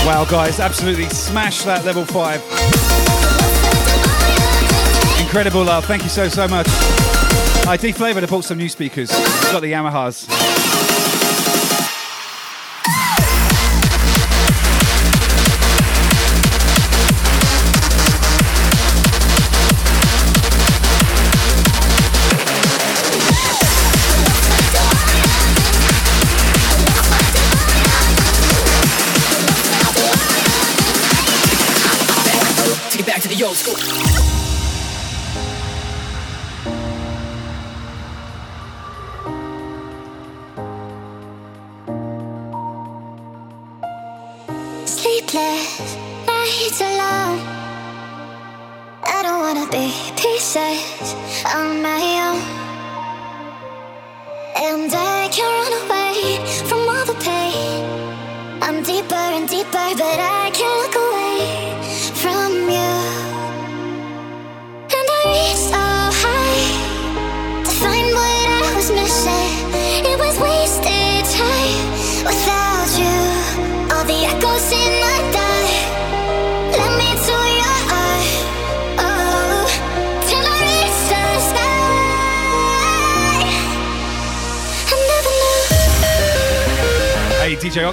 Wow, guys, absolutely smashed that level five. Incredible love. Thank you so, so much. I deflavored. I bought some new speakers. Got the Yamahas.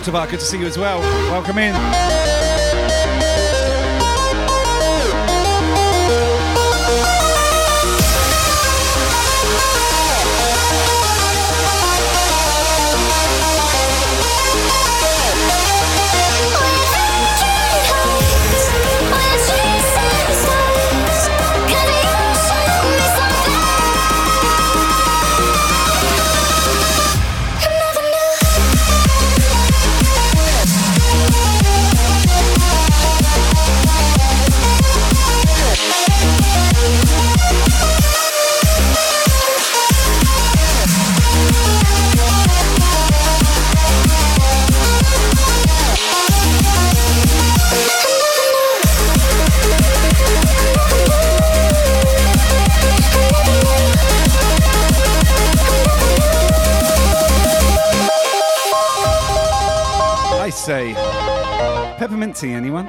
Good to see you as well. Welcome in. Tea, anyone?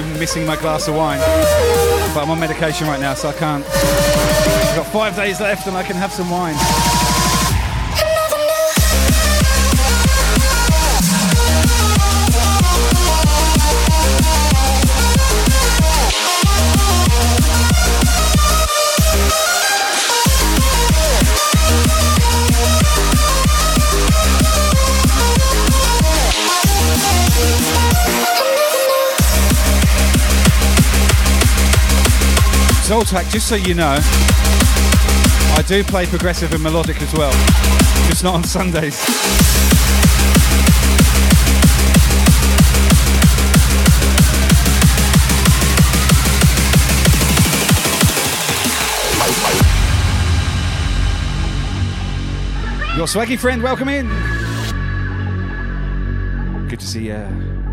Actually missing my glass of wine. But I'm on medication right now, so I can't. I've got five days left and I can have some wine. Just so you know, I do play progressive and melodic as well, just not on Sundays. Your swaggy friend, welcome in. Good to see you.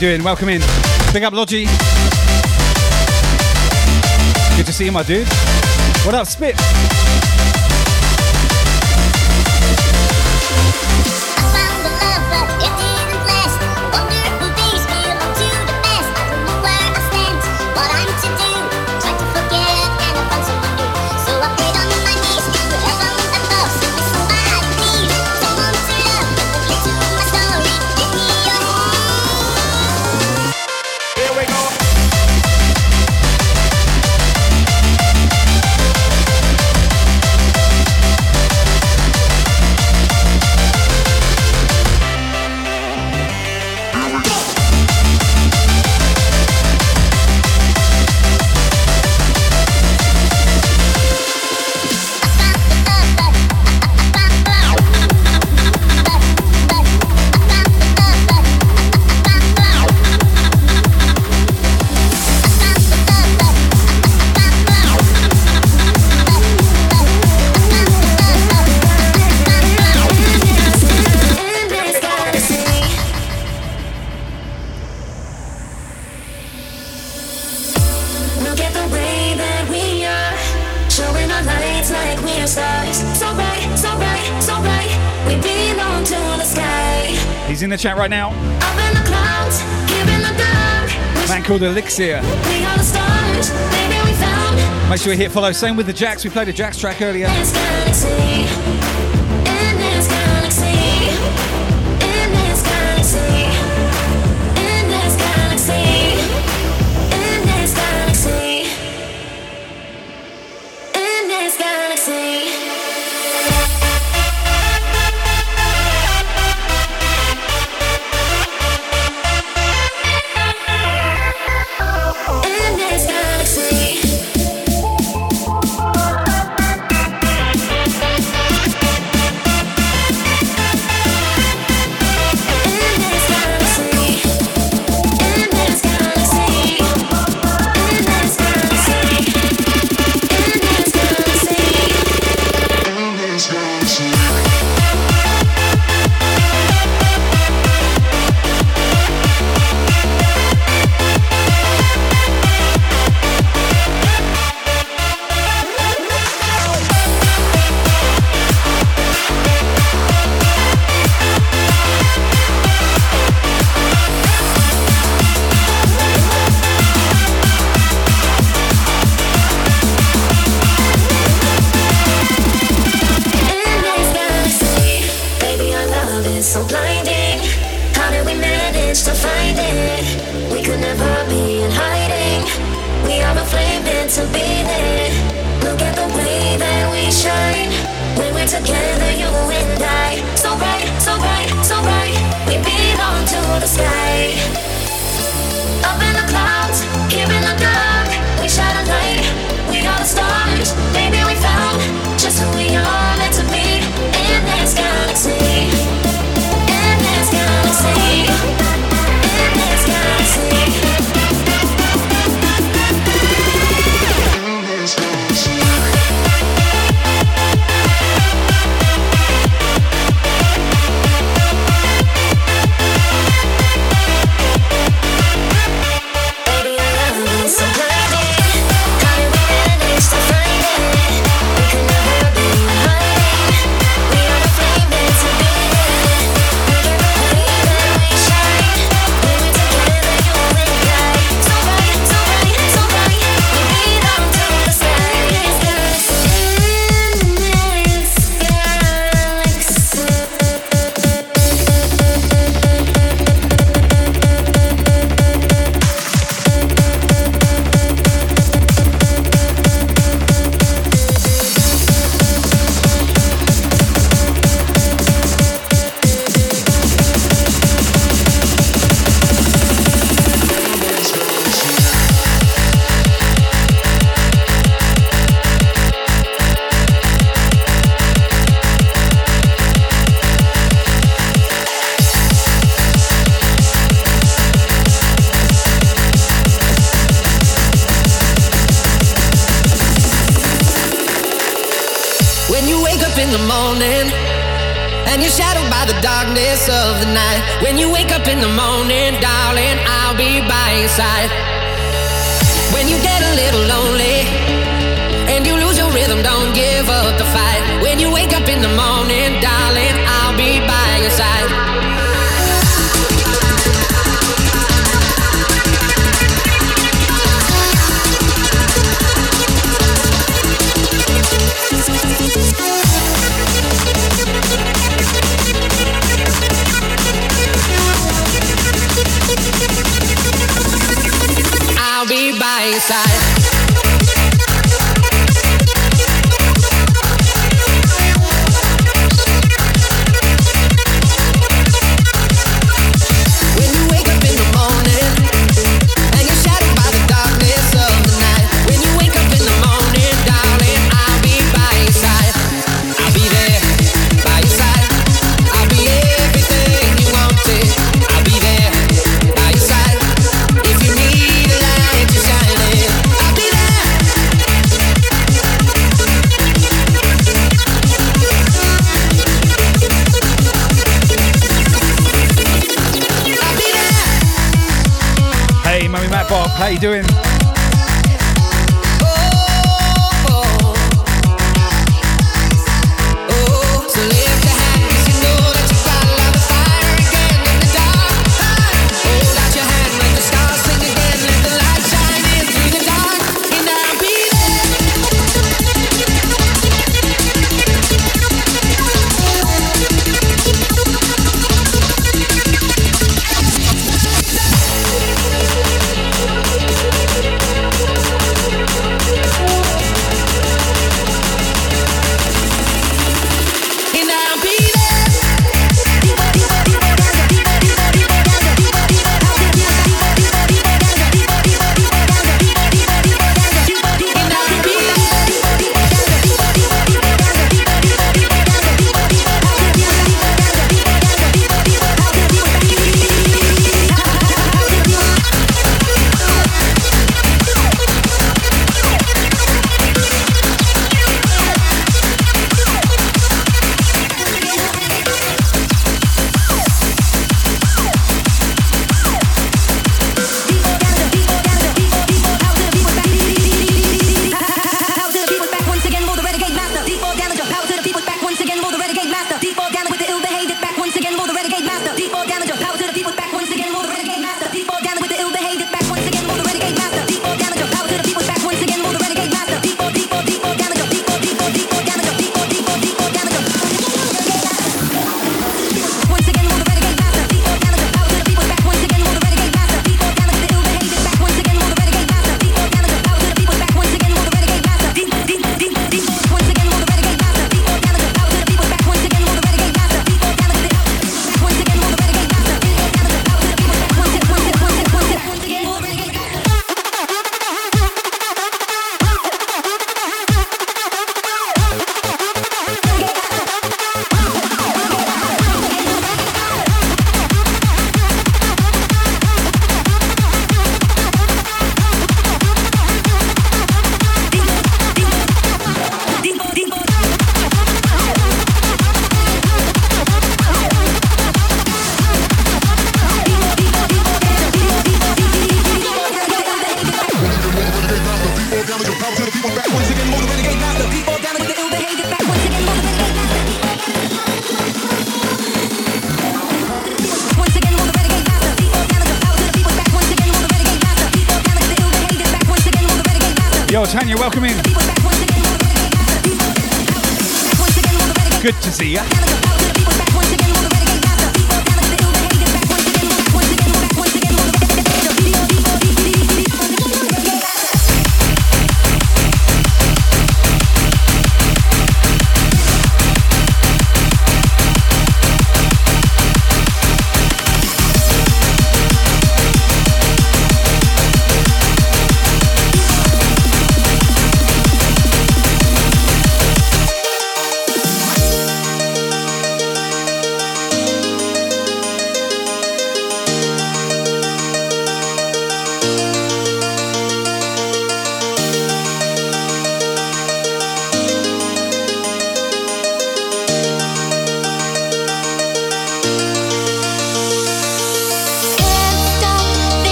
doing? Welcome in. Big up Logie. Good to see you, my dude. What up, Spit? chat right now. Clouds, Man called Elixir. Make sure you hit follow. Same with the Jacks. We played a Jacks track earlier.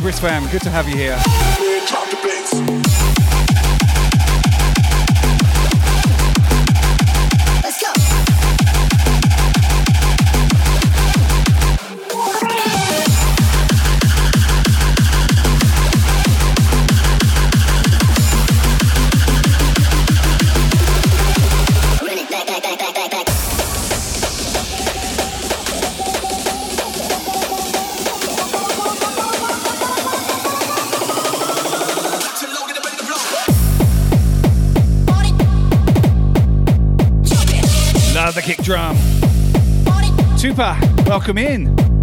Good to have you here. Welcome in.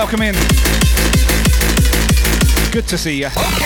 Welcome in. Good to see you.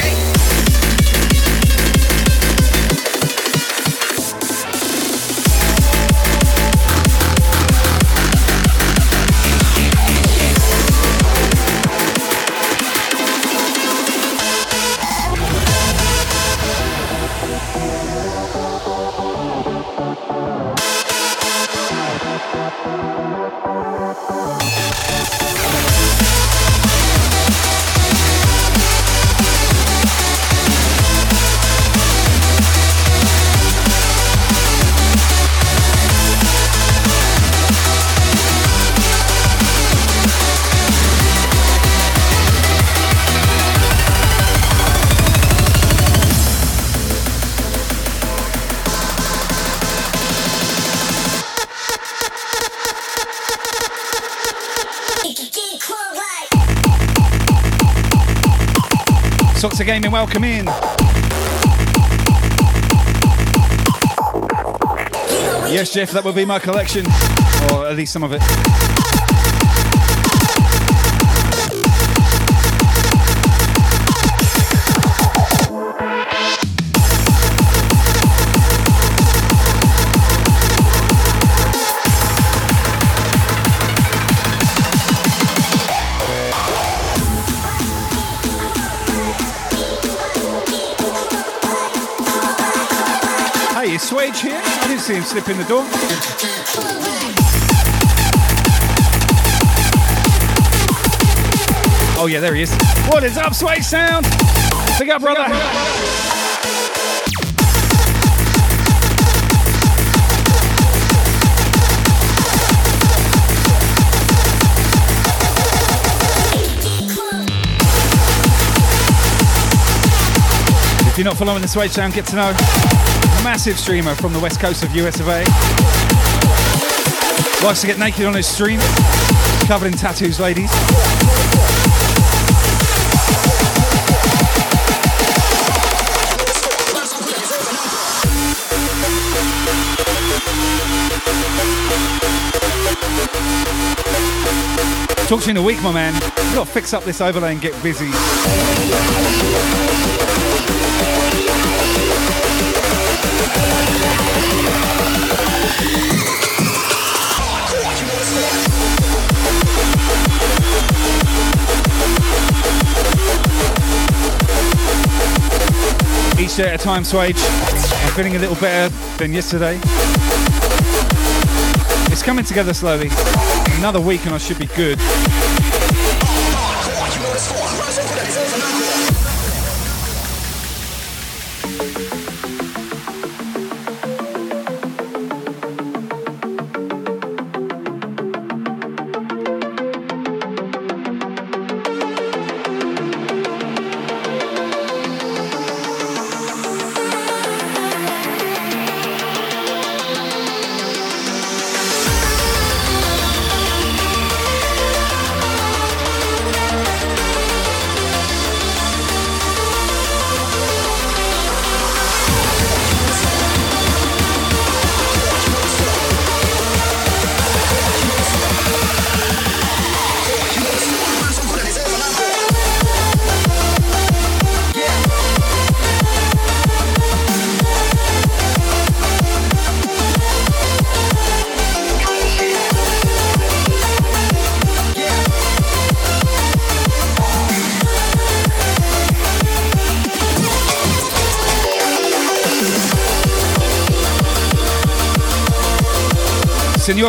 Gaming, welcome in. Yes, Jeff, that would be my collection, or at least some of it. See him slip in the door. Oh yeah, there he is. What is up, Swage Sound? Big up, brother. If you're not following the Swage Sound, get to know. Massive streamer from the west coast of US of A. Likes to get naked on his stream, covered in tattoos, ladies. Talk to you in a week, my man. We've got to fix up this overlay and get busy. Day at a time, Swage. I'm feeling a little better than yesterday. It's coming together slowly. Another week and I should be good.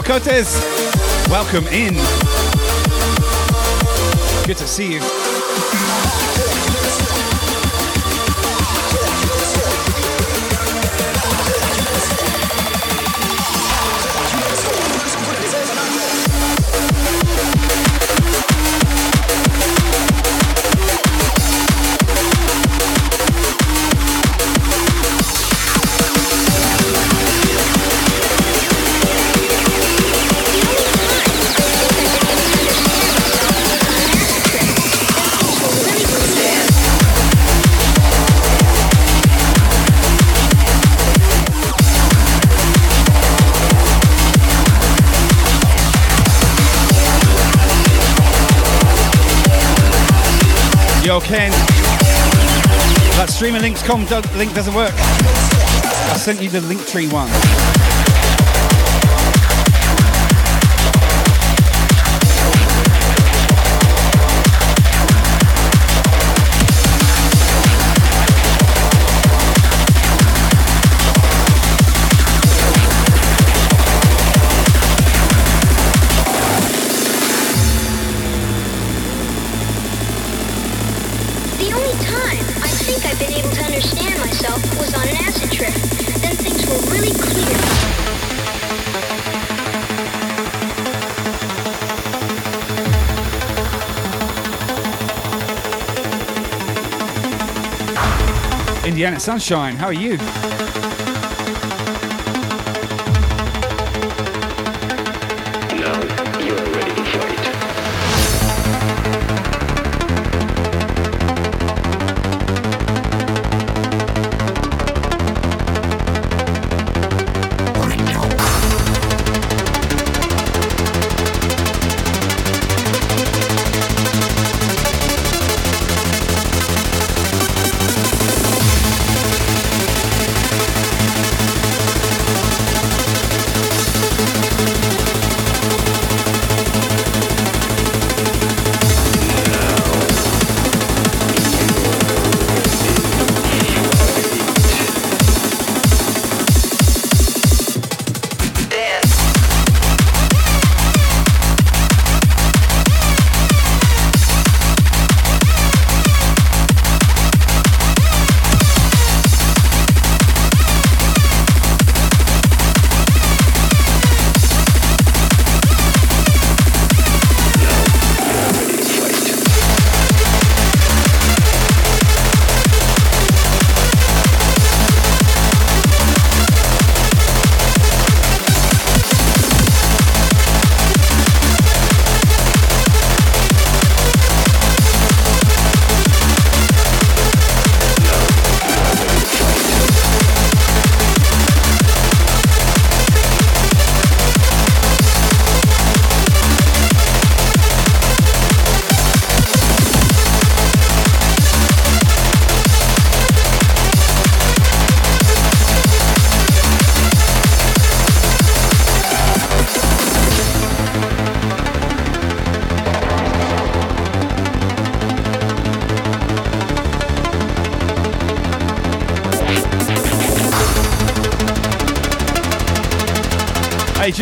Cotes, welcome in. Good to see you. Okay. Ken. That streamer links com do- link doesn't work. I sent you the Linktree one. Sunshine. How are you?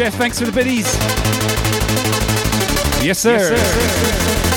Jeff. Thanks for the biddies. Yes, sir. Yes, sir. Yes, sir.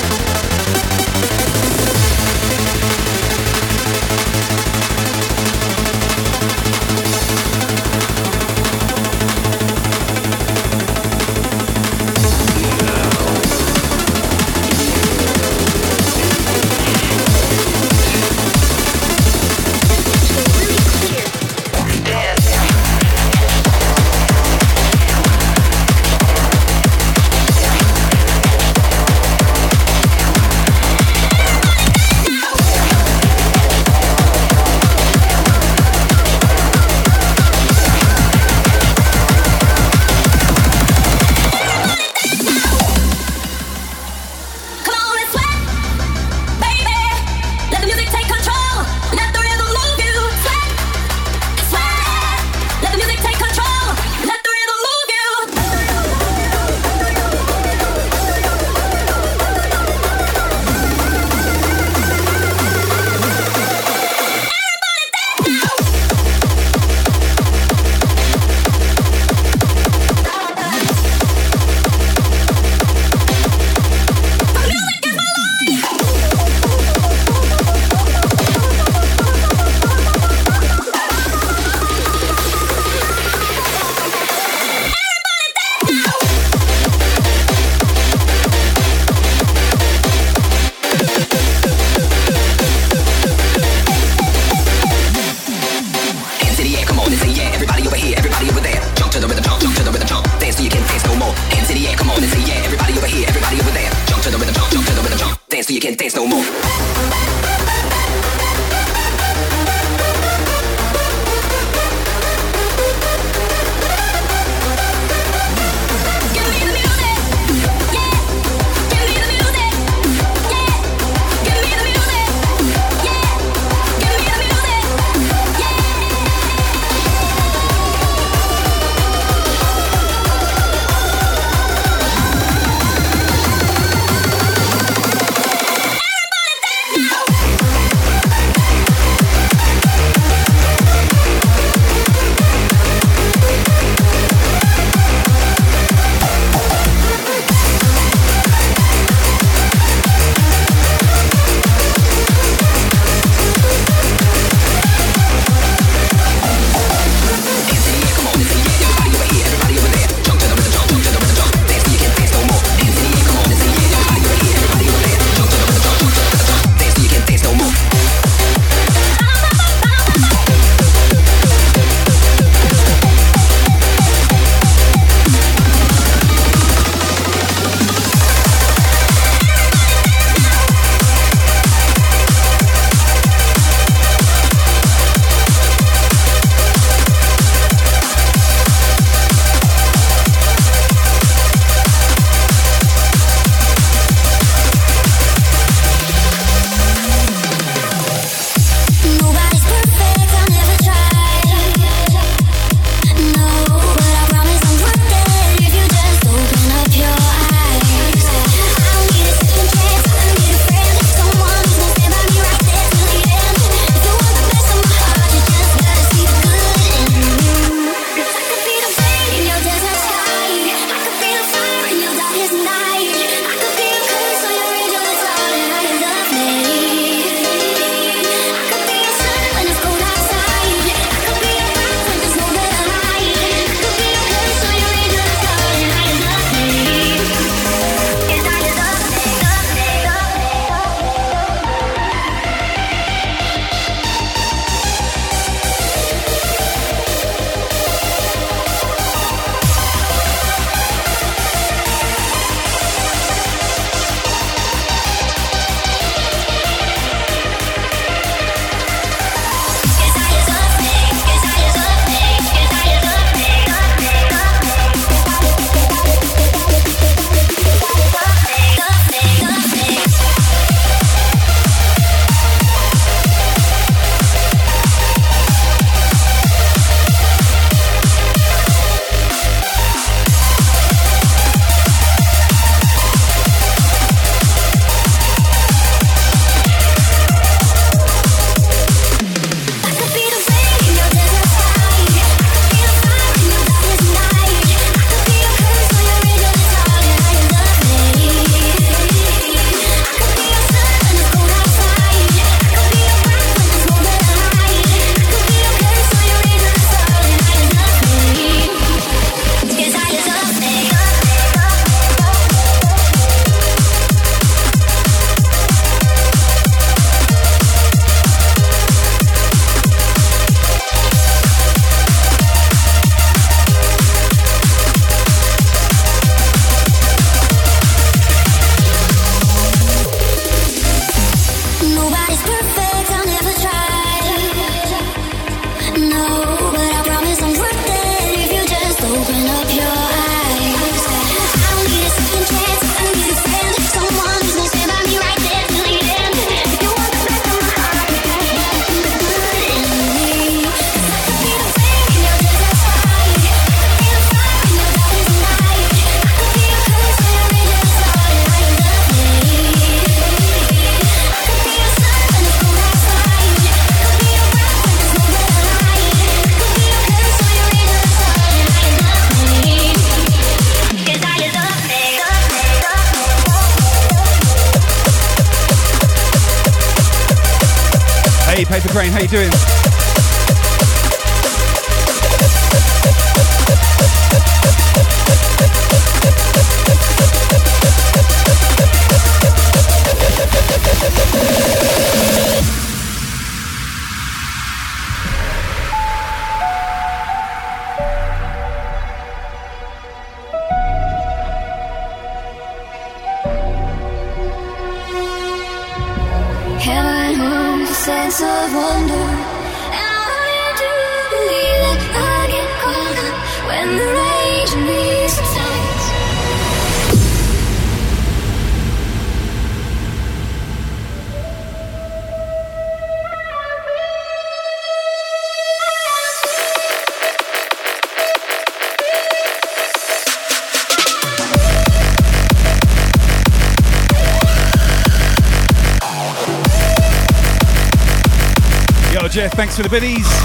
Thanks for the biddies.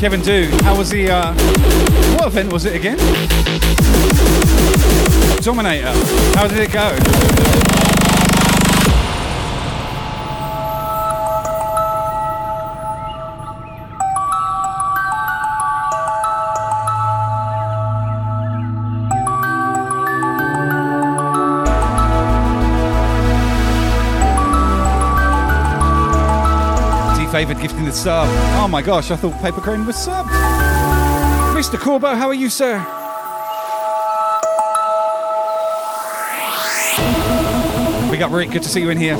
Kevin Dude, how was the uh, what event was it again? David gifting the sub. Oh my gosh, I thought Paper Crane was sub. Mr. Corbo, how are you, sir? We got Rick. Good to see you in here.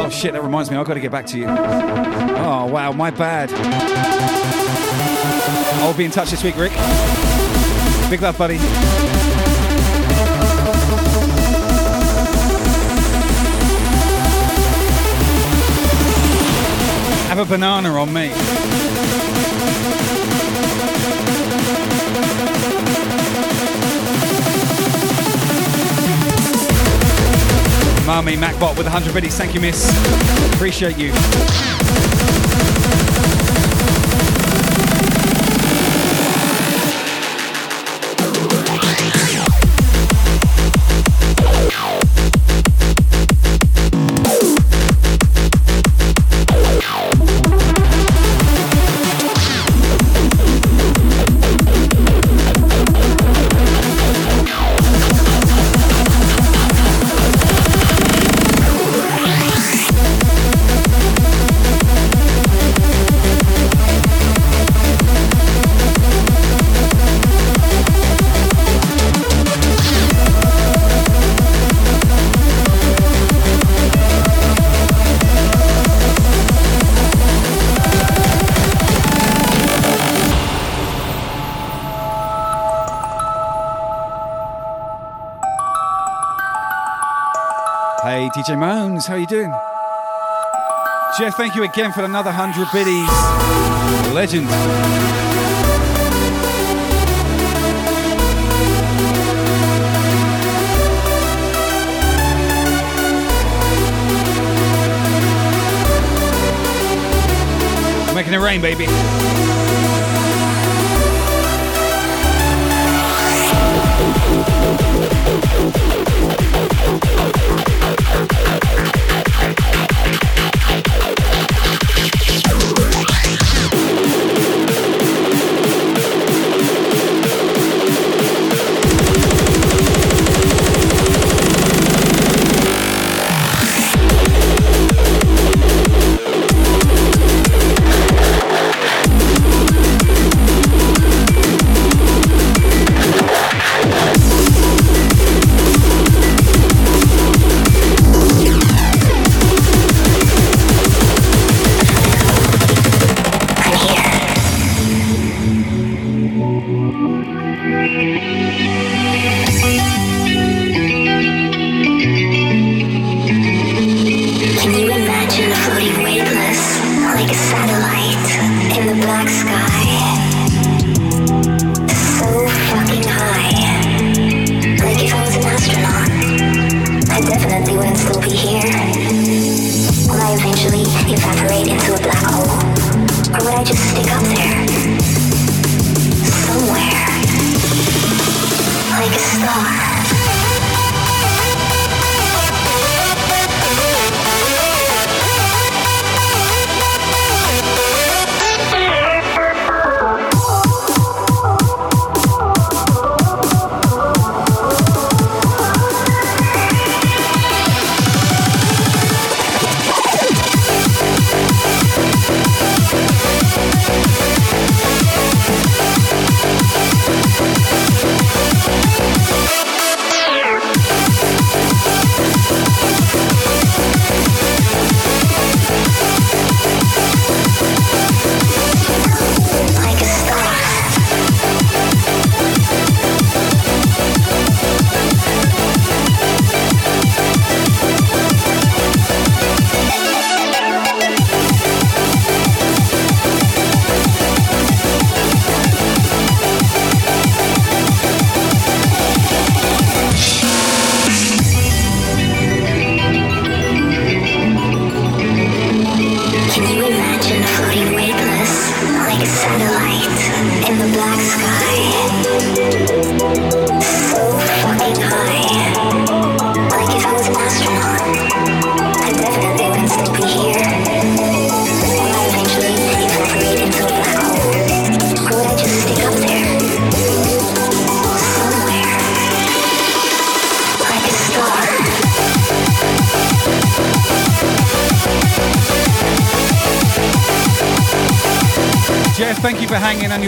Oh shit, that reminds me, I've got to get back to you. Oh wow, my bad. I'll be in touch this week, Rick. Big love, buddy. Have a banana on me. Marmy Macbot with 100 biddies. Thank you, miss. Appreciate you. How you doing? Jeff, thank you again for another 100 biddies. Legend. Making it rain, baby.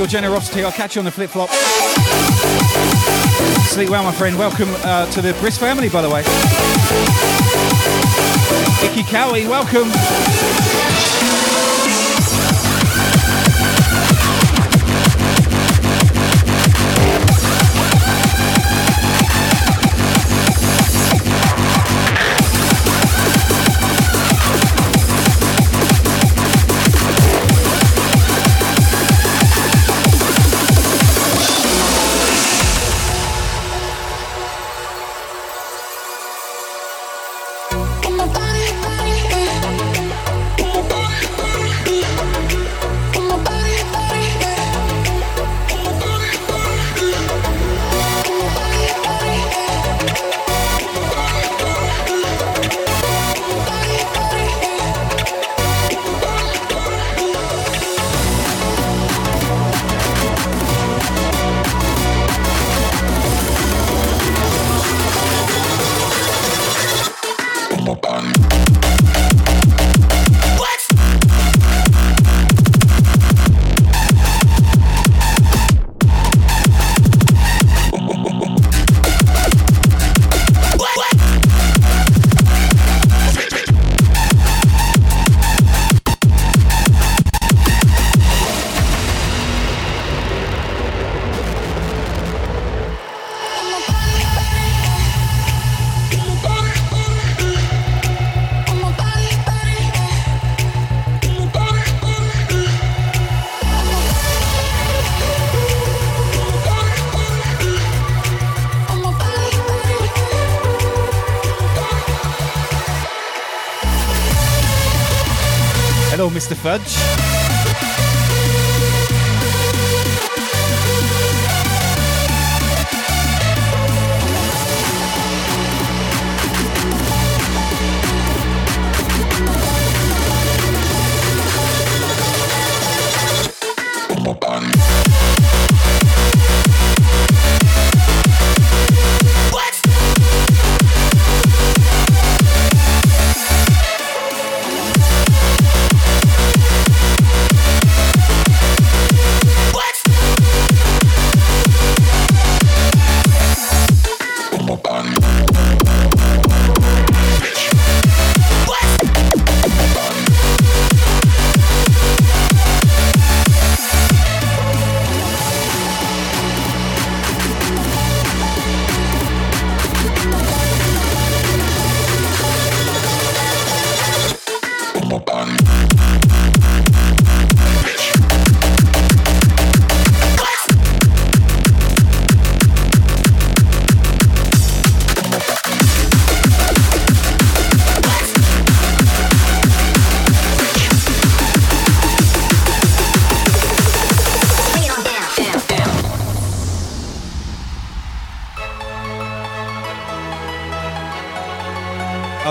Your generosity. I'll catch you on the flip flop. Sleep well, my friend. Welcome uh, to the Brisk family, by the way. Icky Cowie, welcome.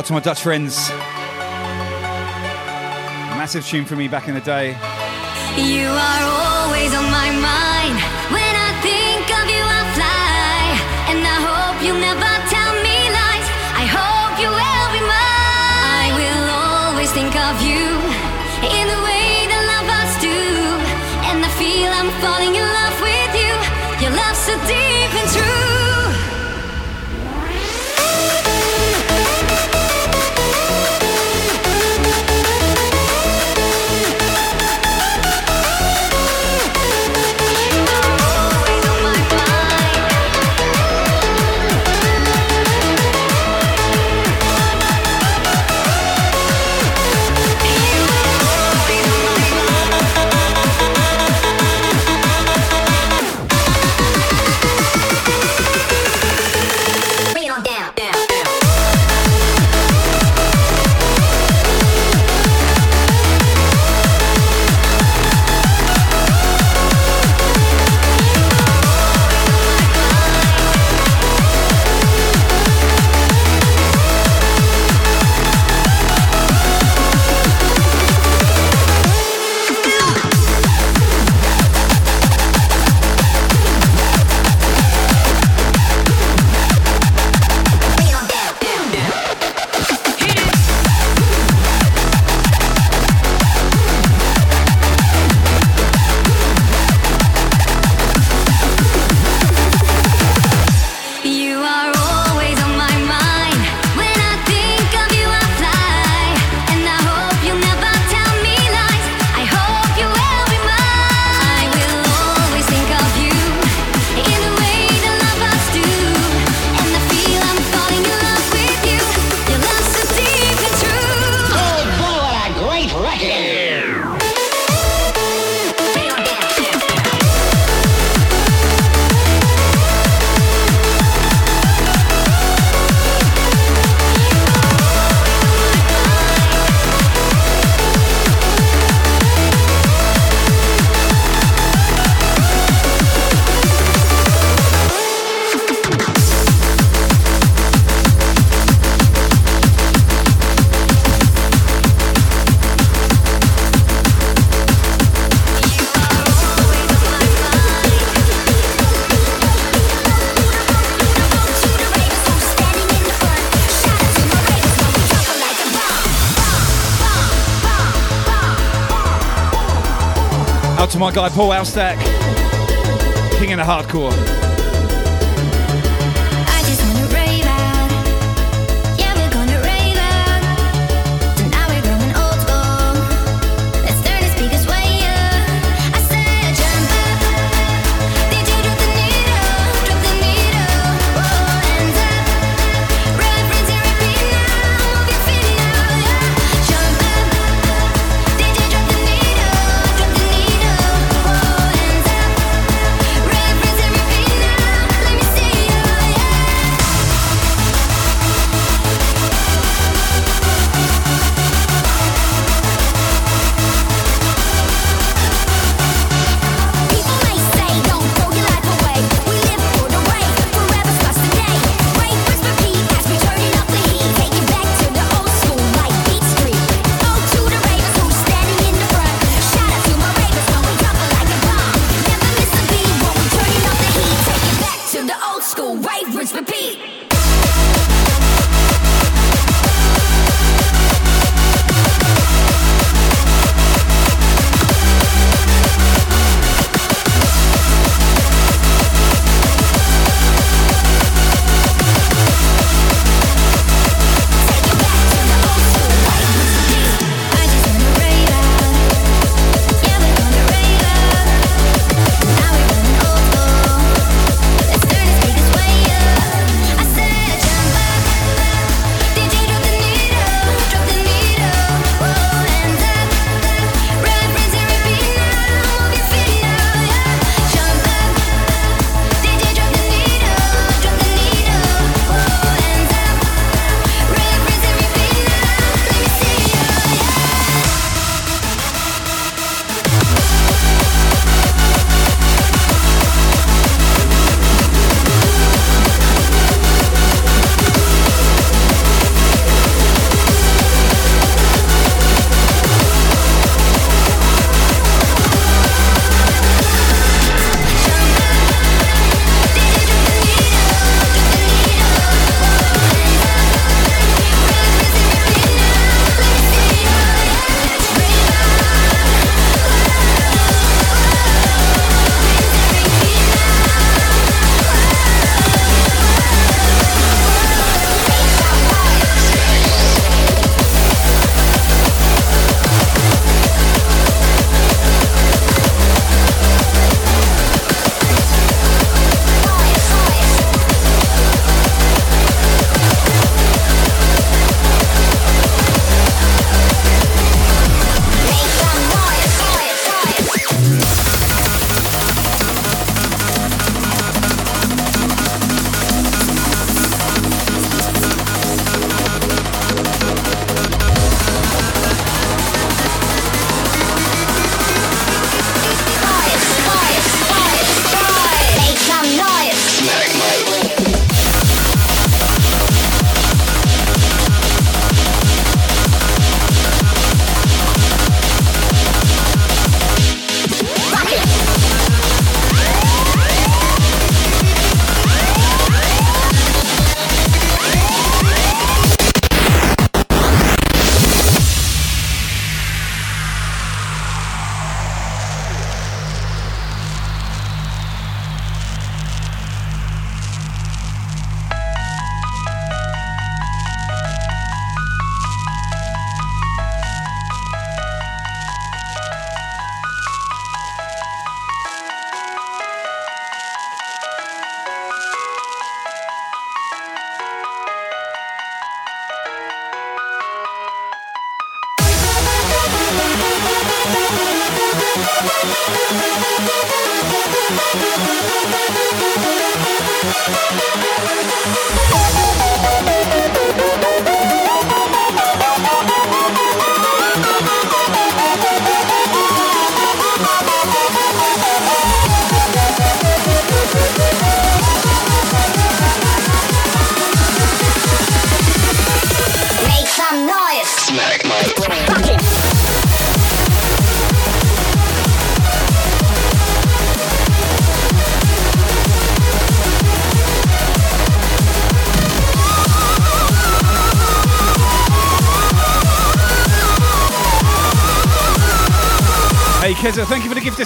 To my Dutch friends. Massive tune for me back in the day. You are always on my mind. When I think of you, I fly. And I hope you never tell me lies. I hope you will be mine. I will always think of you in the way lovers do. And I feel I'm falling in love with you. Your love so deep and true. My guy Paul Elstak. King of the hardcore.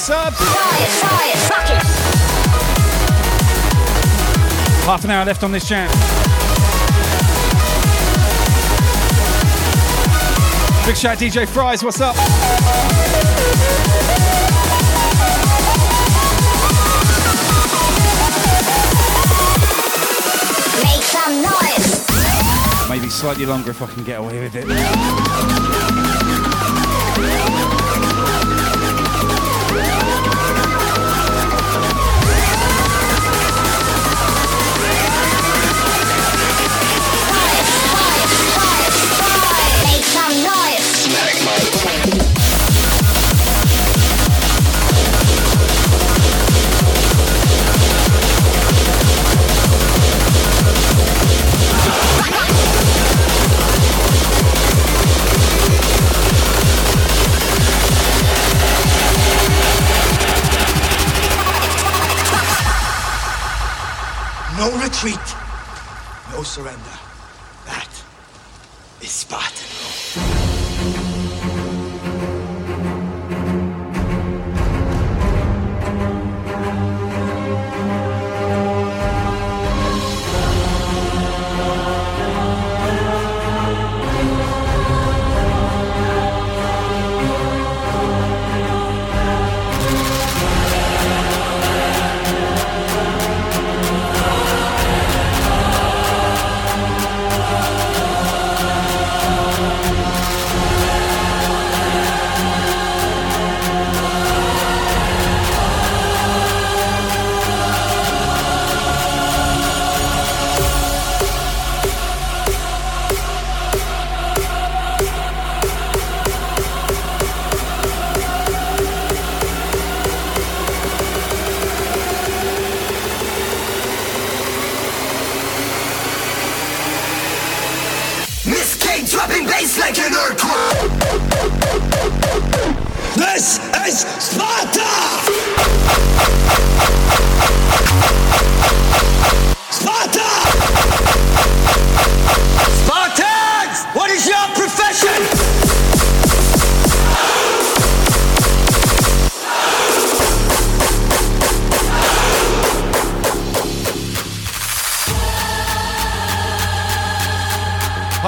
Subs. Try it, try it, fuck it. Half an hour left on this jam. Big shout DJ Fries, what's up? Make some noise. Maybe slightly longer if I can get away with it. No retreat. No surrender. That is Spartan.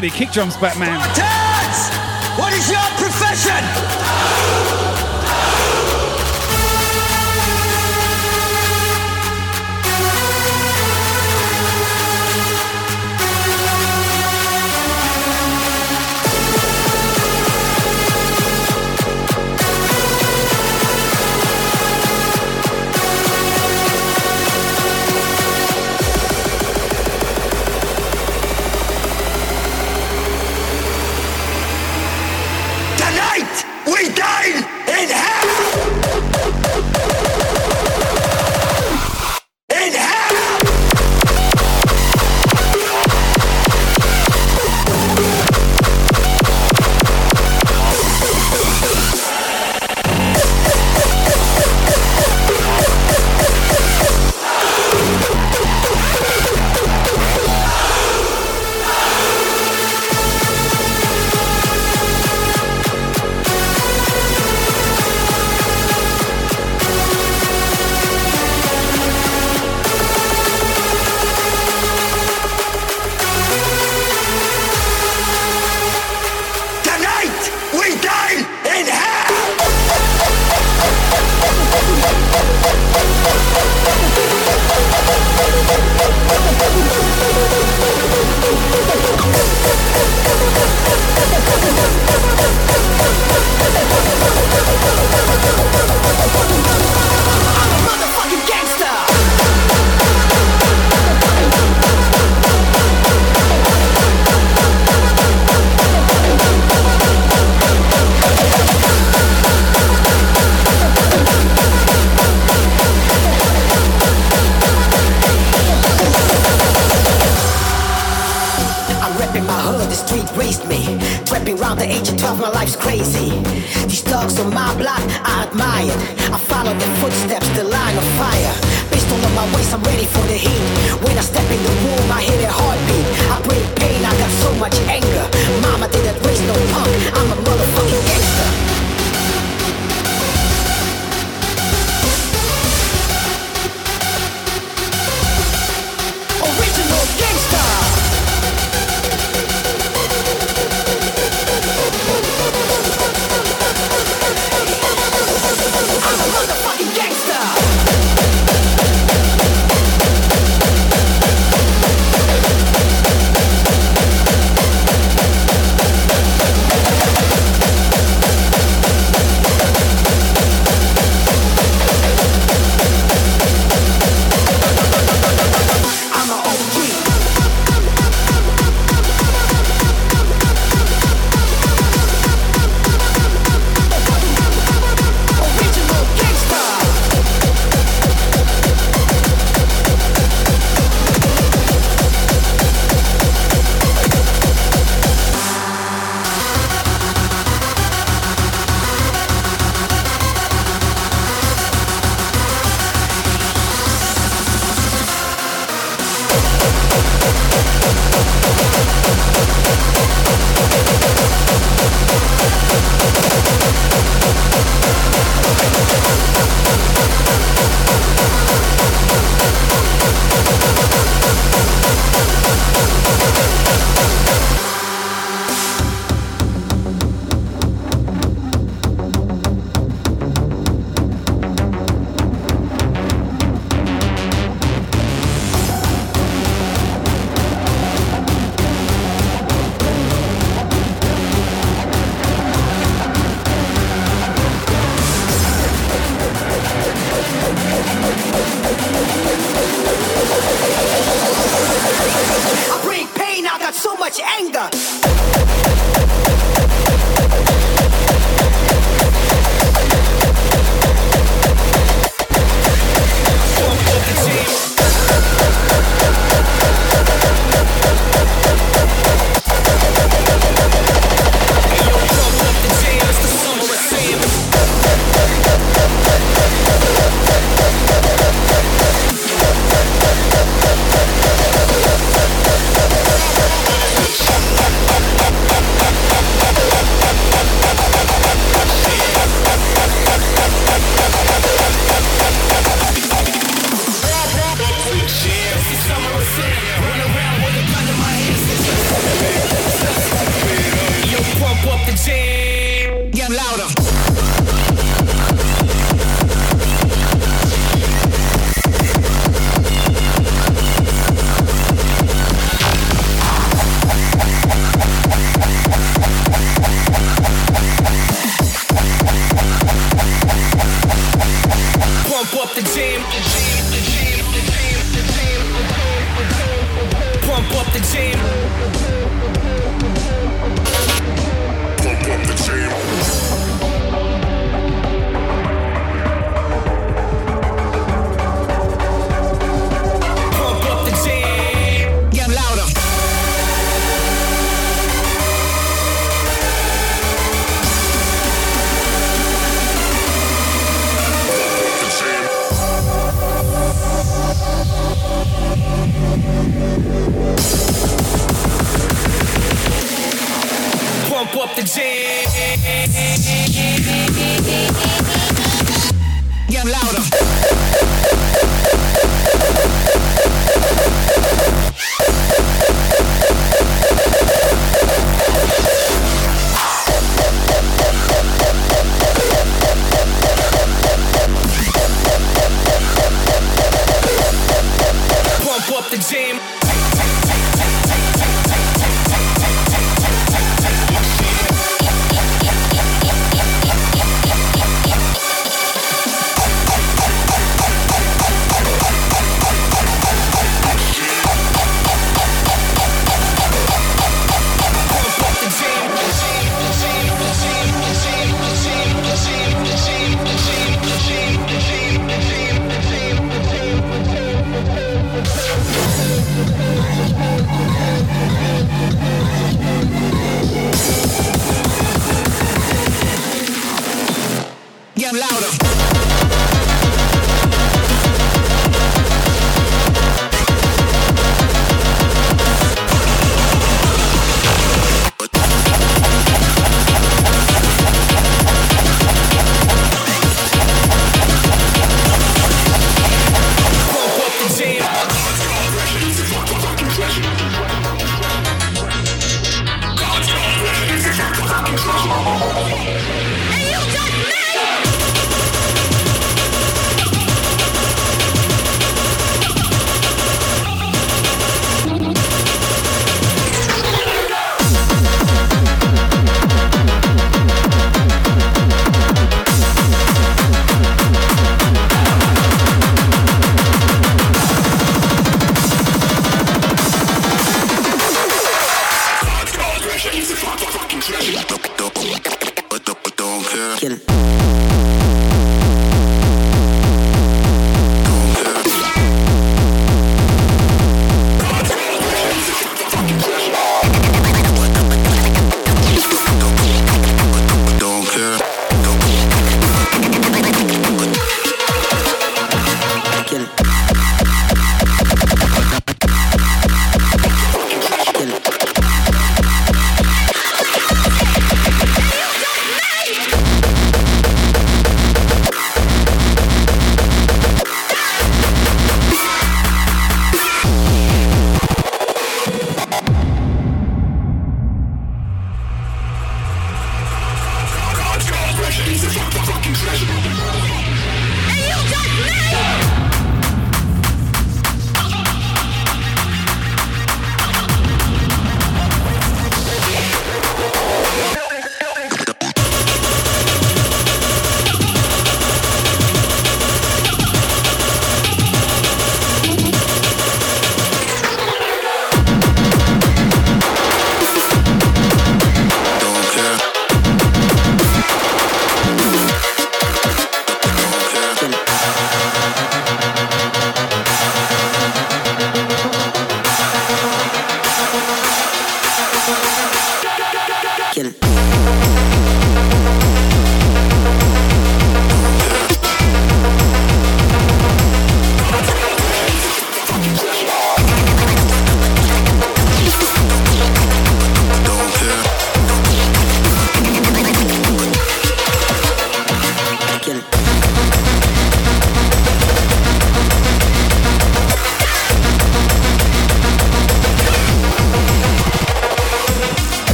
Hardy kick drums, Batman. What is your profession? Louder.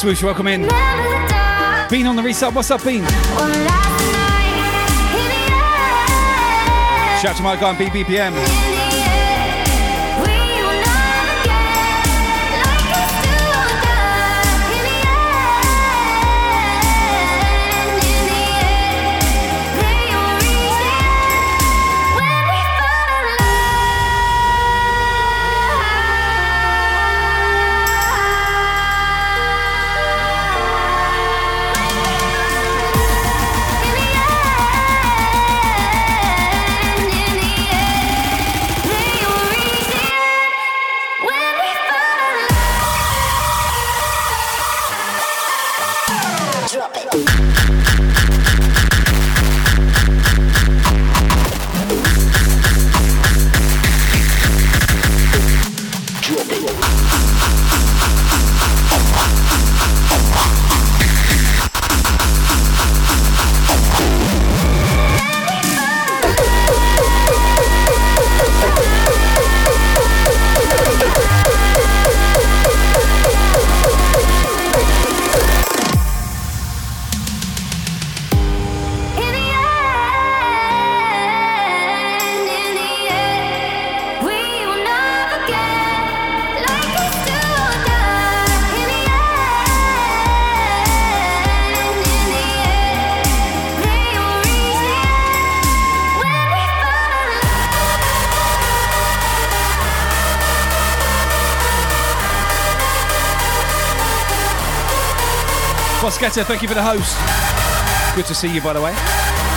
Swoosh, welcome in. Bean on the reset. What's up, Bean? Shout out to my guy on BBPM. Scatter, thank you for the host. Good to see you, by the way.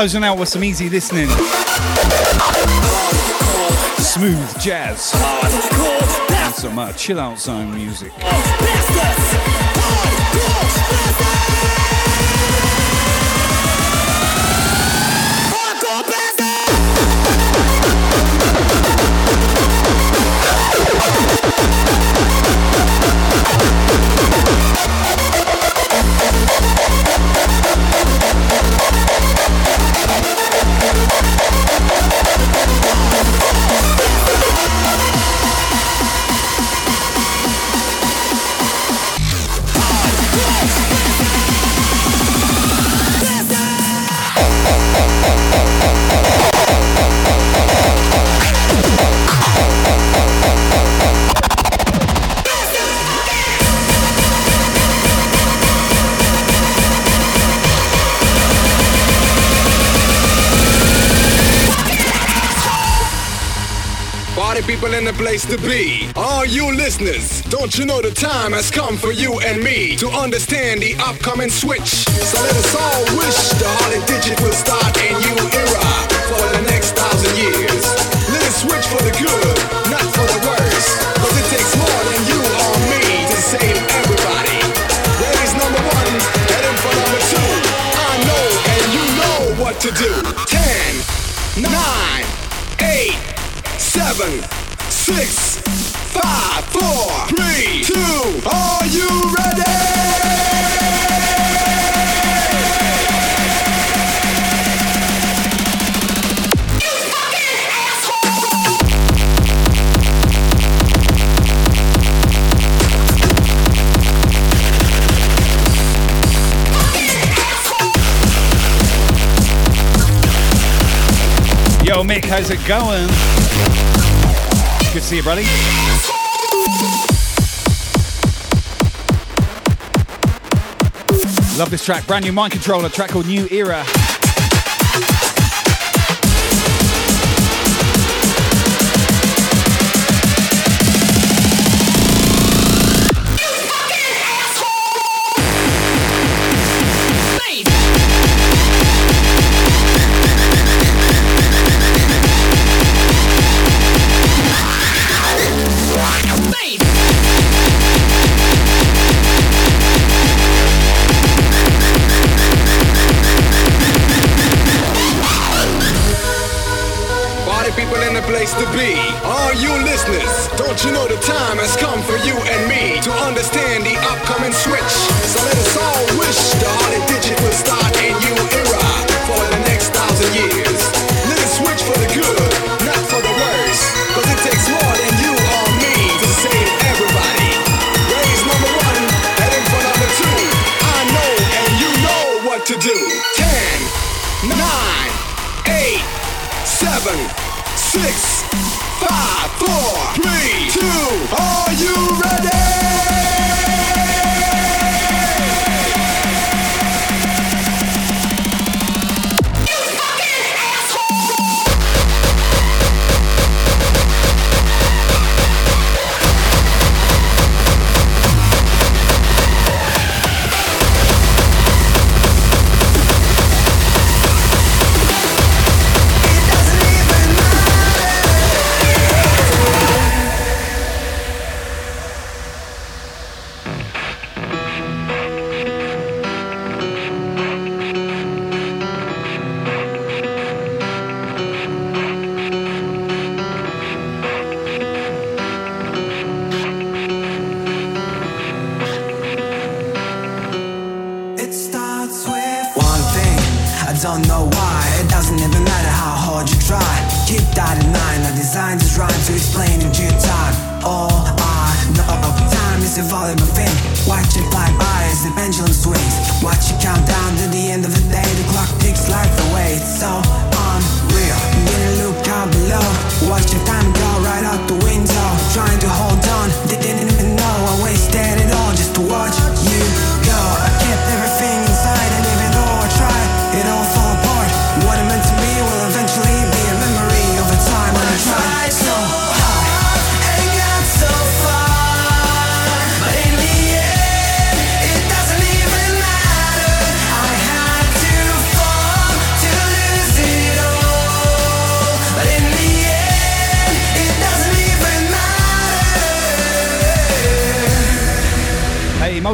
Closing out with some easy listening. Smooth jazz. And some uh, chill out zone music. The place to be. All you listeners, don't you know the time has come for you and me to understand the upcoming switch? So let us all wish the Harley Digit will start a new era for the next thousand years. Let it switch for the good, not for the worse. Cause it takes more than you or me to save everybody. Ladies number one, heading for number two. I know and you know what to do. Ten, nine, eight seven, six, five, four, three, two. Are you ready? You fucking asshole. Fucking asshole. Yo, Mick, how's it going? Good to see you, buddy. Love this track. Brand new mind controller track called New Era.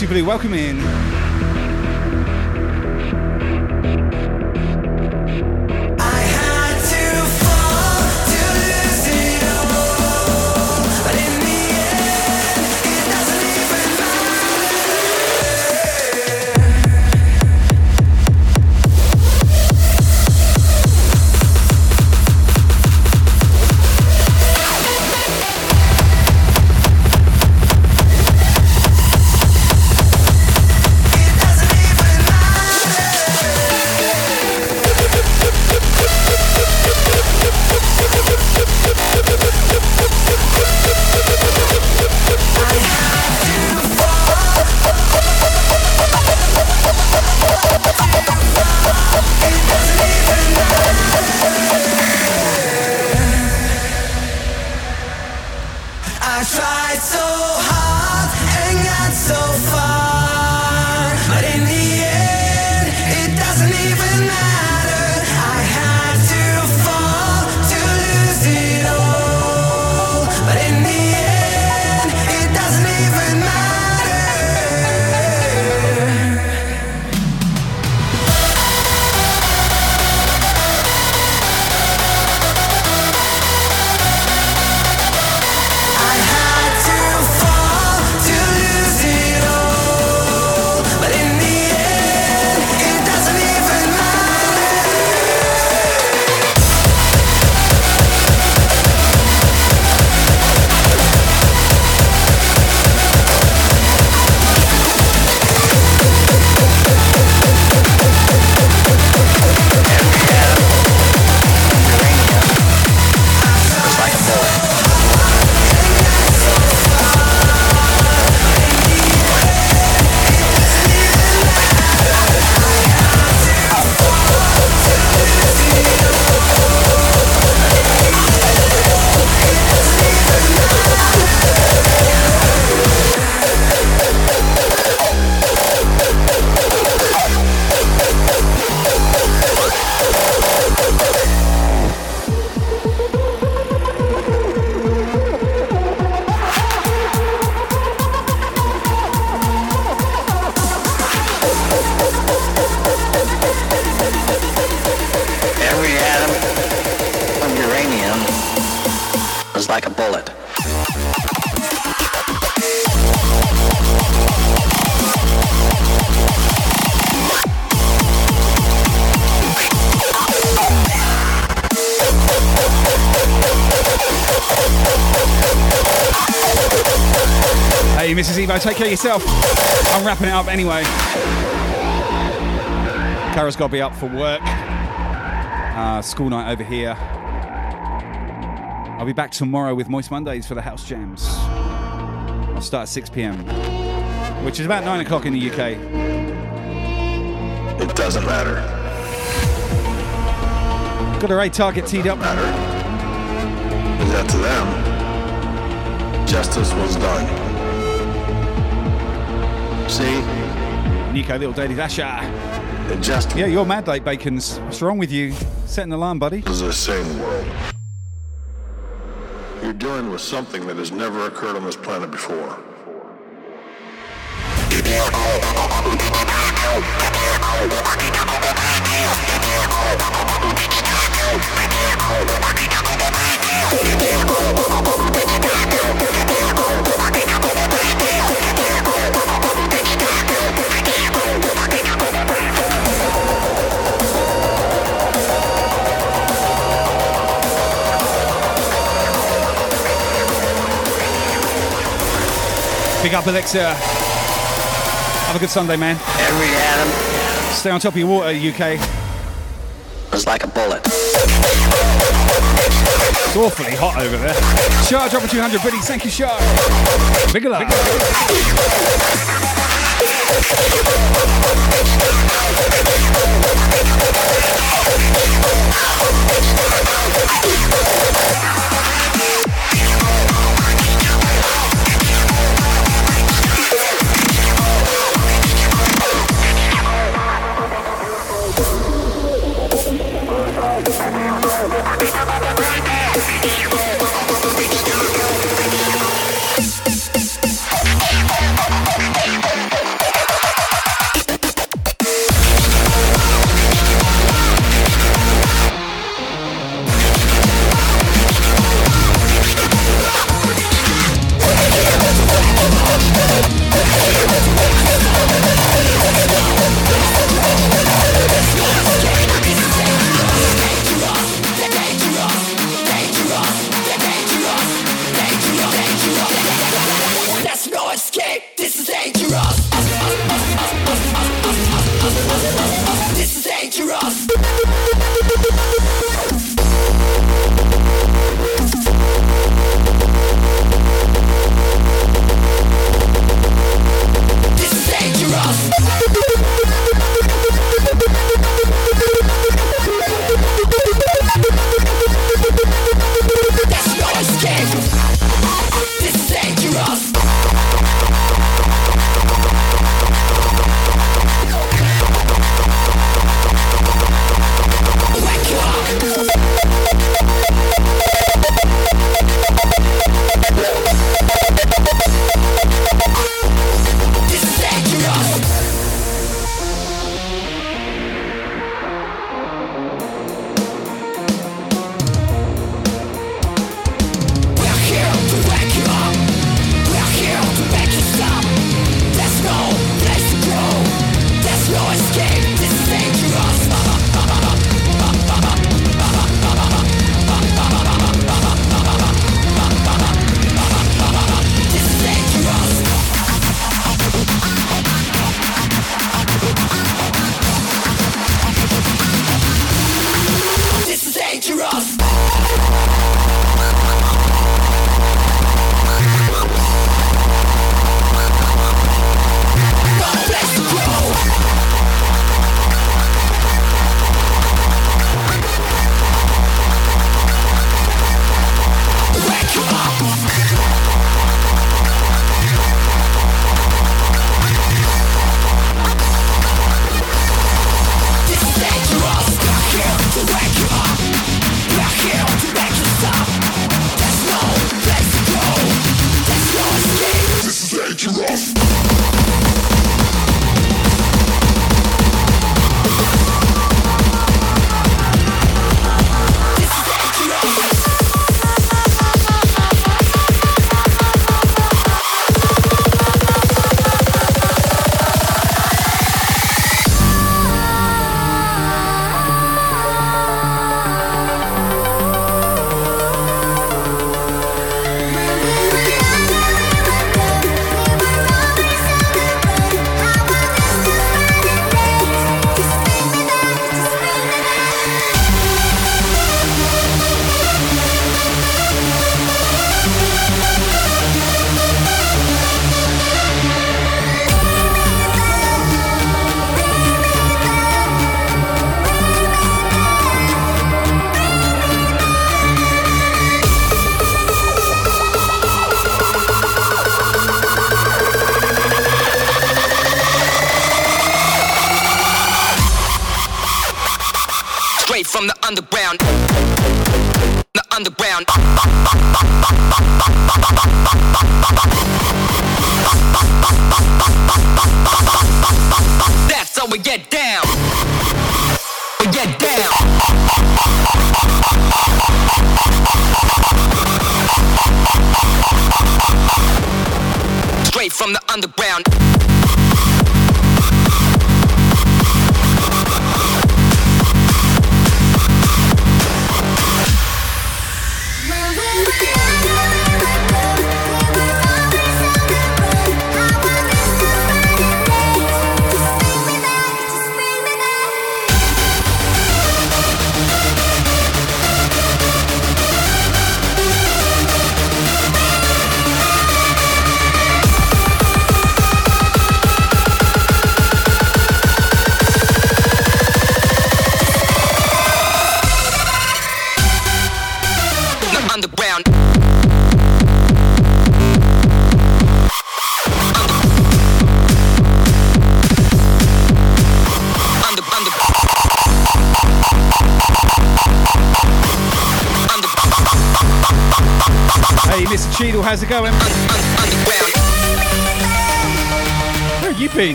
Multi Blue, welcome in. Take care of yourself. I'm wrapping it up anyway. Kara's got to be up for work. Uh, school night over here. I'll be back tomorrow with Moist Mondays for the house jams. I'll start at 6 p.m., which is about 9 o'clock in the UK. It doesn't matter. Got a raid target teed up. Is that to them? Justice was done. See? Nico, little Daddy Dasher. Just Yeah, you're mad late, Bacons. What's wrong with you? Setting the alarm, buddy. This is the same world. You're dealing with something that has never occurred on this planet before. up, Alexa. Have a good Sunday, man. Every atom. Stay on top of your water, UK. It's like a bullet. It's awfully hot over there. Shah dropping 200 biddies. Thank you, Shah. Bigelow. Bigelow.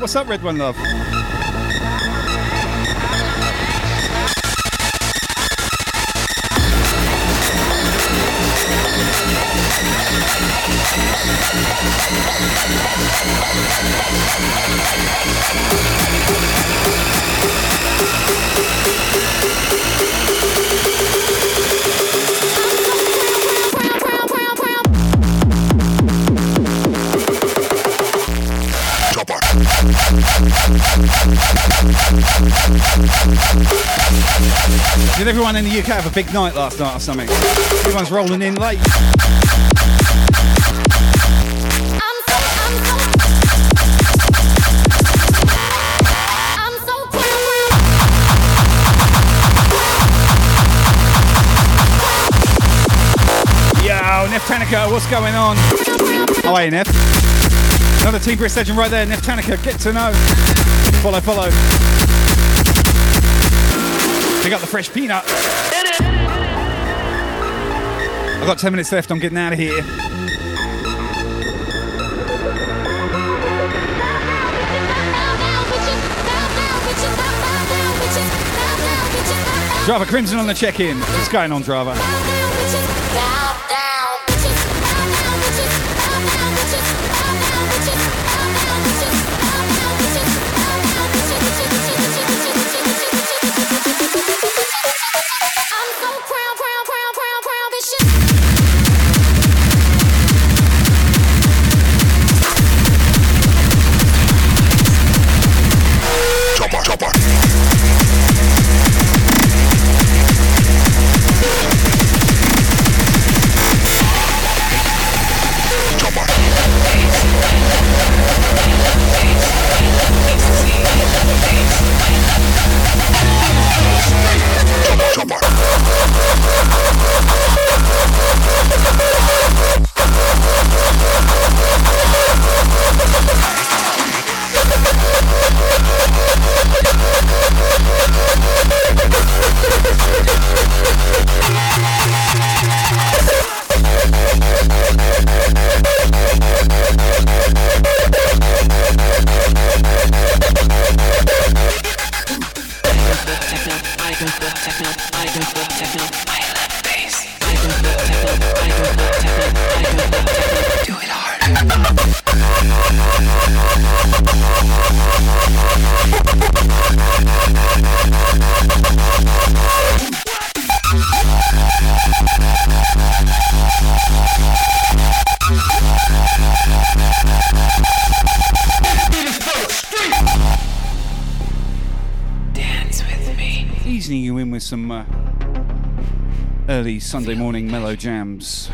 What's up, Red One Love? Did everyone in the UK have a big night last night or something? Everyone's rolling in late. Yo, Nef Tanica, what's going on? Are you, Nef? Another Team Brisk legend right there, Nef Tanica, get to know. Follow, follow. Pick up the fresh peanut. I've got 10 minutes left, I'm getting out of here. Driver Crimson on the check-in. What's going on, Driver? Sunday morning mellow jams.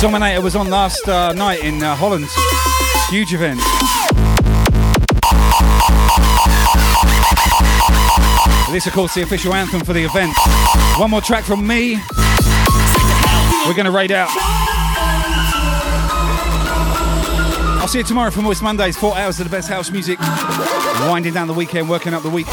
Dominator was on last uh, night in uh, Holland. Huge event. This, of course, the official anthem for the event. One more track from me. We're going to raid out. I'll see you tomorrow for Moist Mondays. Four hours of the best house music. Winding down the weekend, working up the week.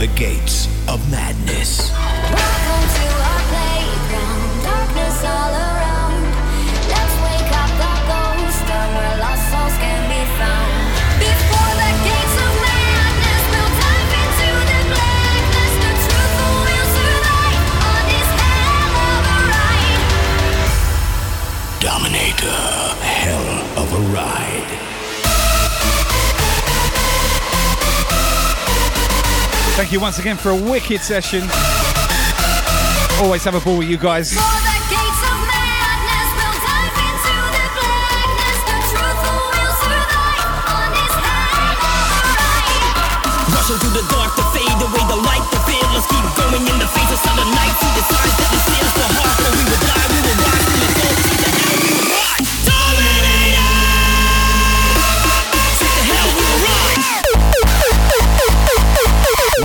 The gates of madness. Welcome to our playground. Darkness all around. Let's wake up the ghosts. Where lost souls can be found. Before the gates of madness. No time into the blackness. The truth will survive on this hell of a ride. Dominator, hell of a ride. Thank you once again for a wicked session. Always have a ball with you guys. For the gates of madness, we'll dive into the blackness. The truth will survive on this hell of a ride. Rushing through the dark to fade away the light, the fear. Let's keep going in the faces of the night.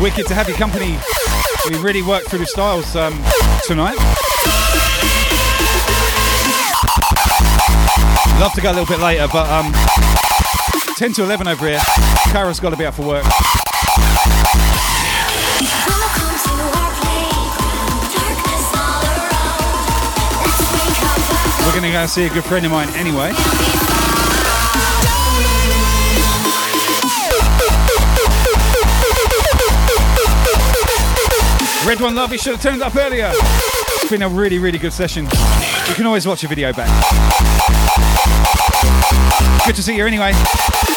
Wicked to have your company. We really worked through the styles um, tonight. Love to go a little bit later, but um, 10 to 11 over here. Kara's got to be out for work. We're going to go see a good friend of mine anyway. Red One Love, you should have turned up earlier. It's been a really, really good session. You can always watch a video back. Good to see you anyway.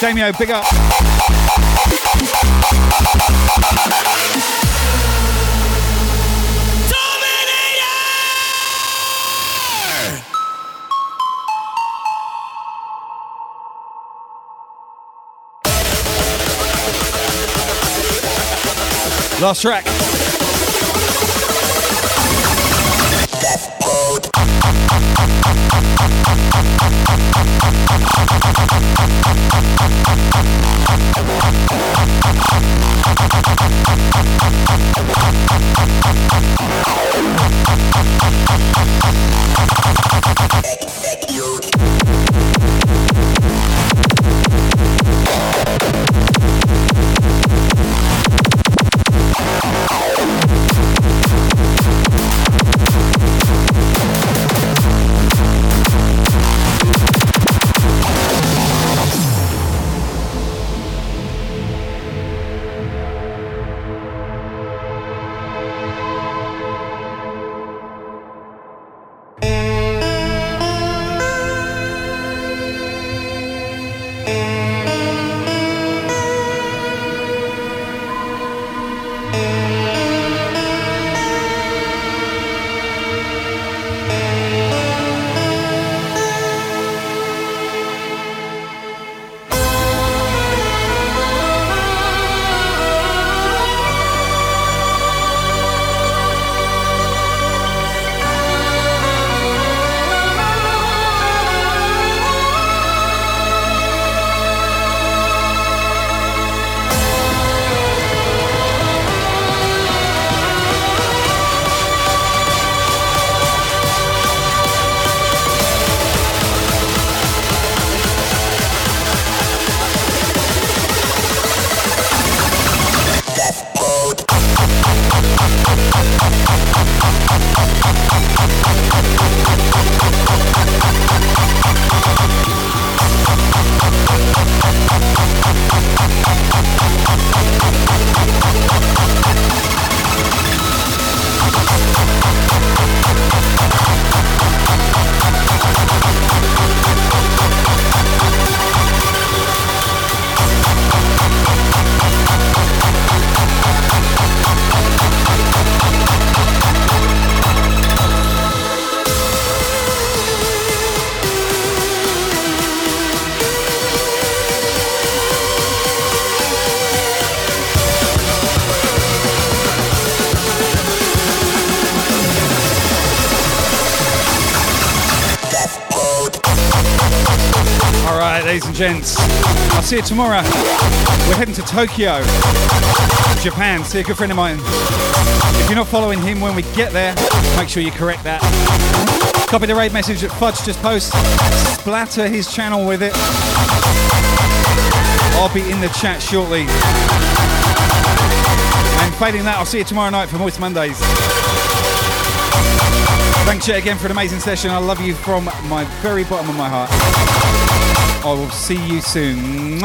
Damio, big up. Last track. See you tomorrow. We're heading to Tokyo, Japan. See a good friend of mine. If you're not following him when we get there, make sure you correct that. Copy the raid message that Fudge just post. Splatter his channel with it. I'll be in the chat shortly. And failing that, I'll see you tomorrow night for Moist Mondays. Thanks yet again for an amazing session. I love you from my very bottom of my heart. I will see you soon.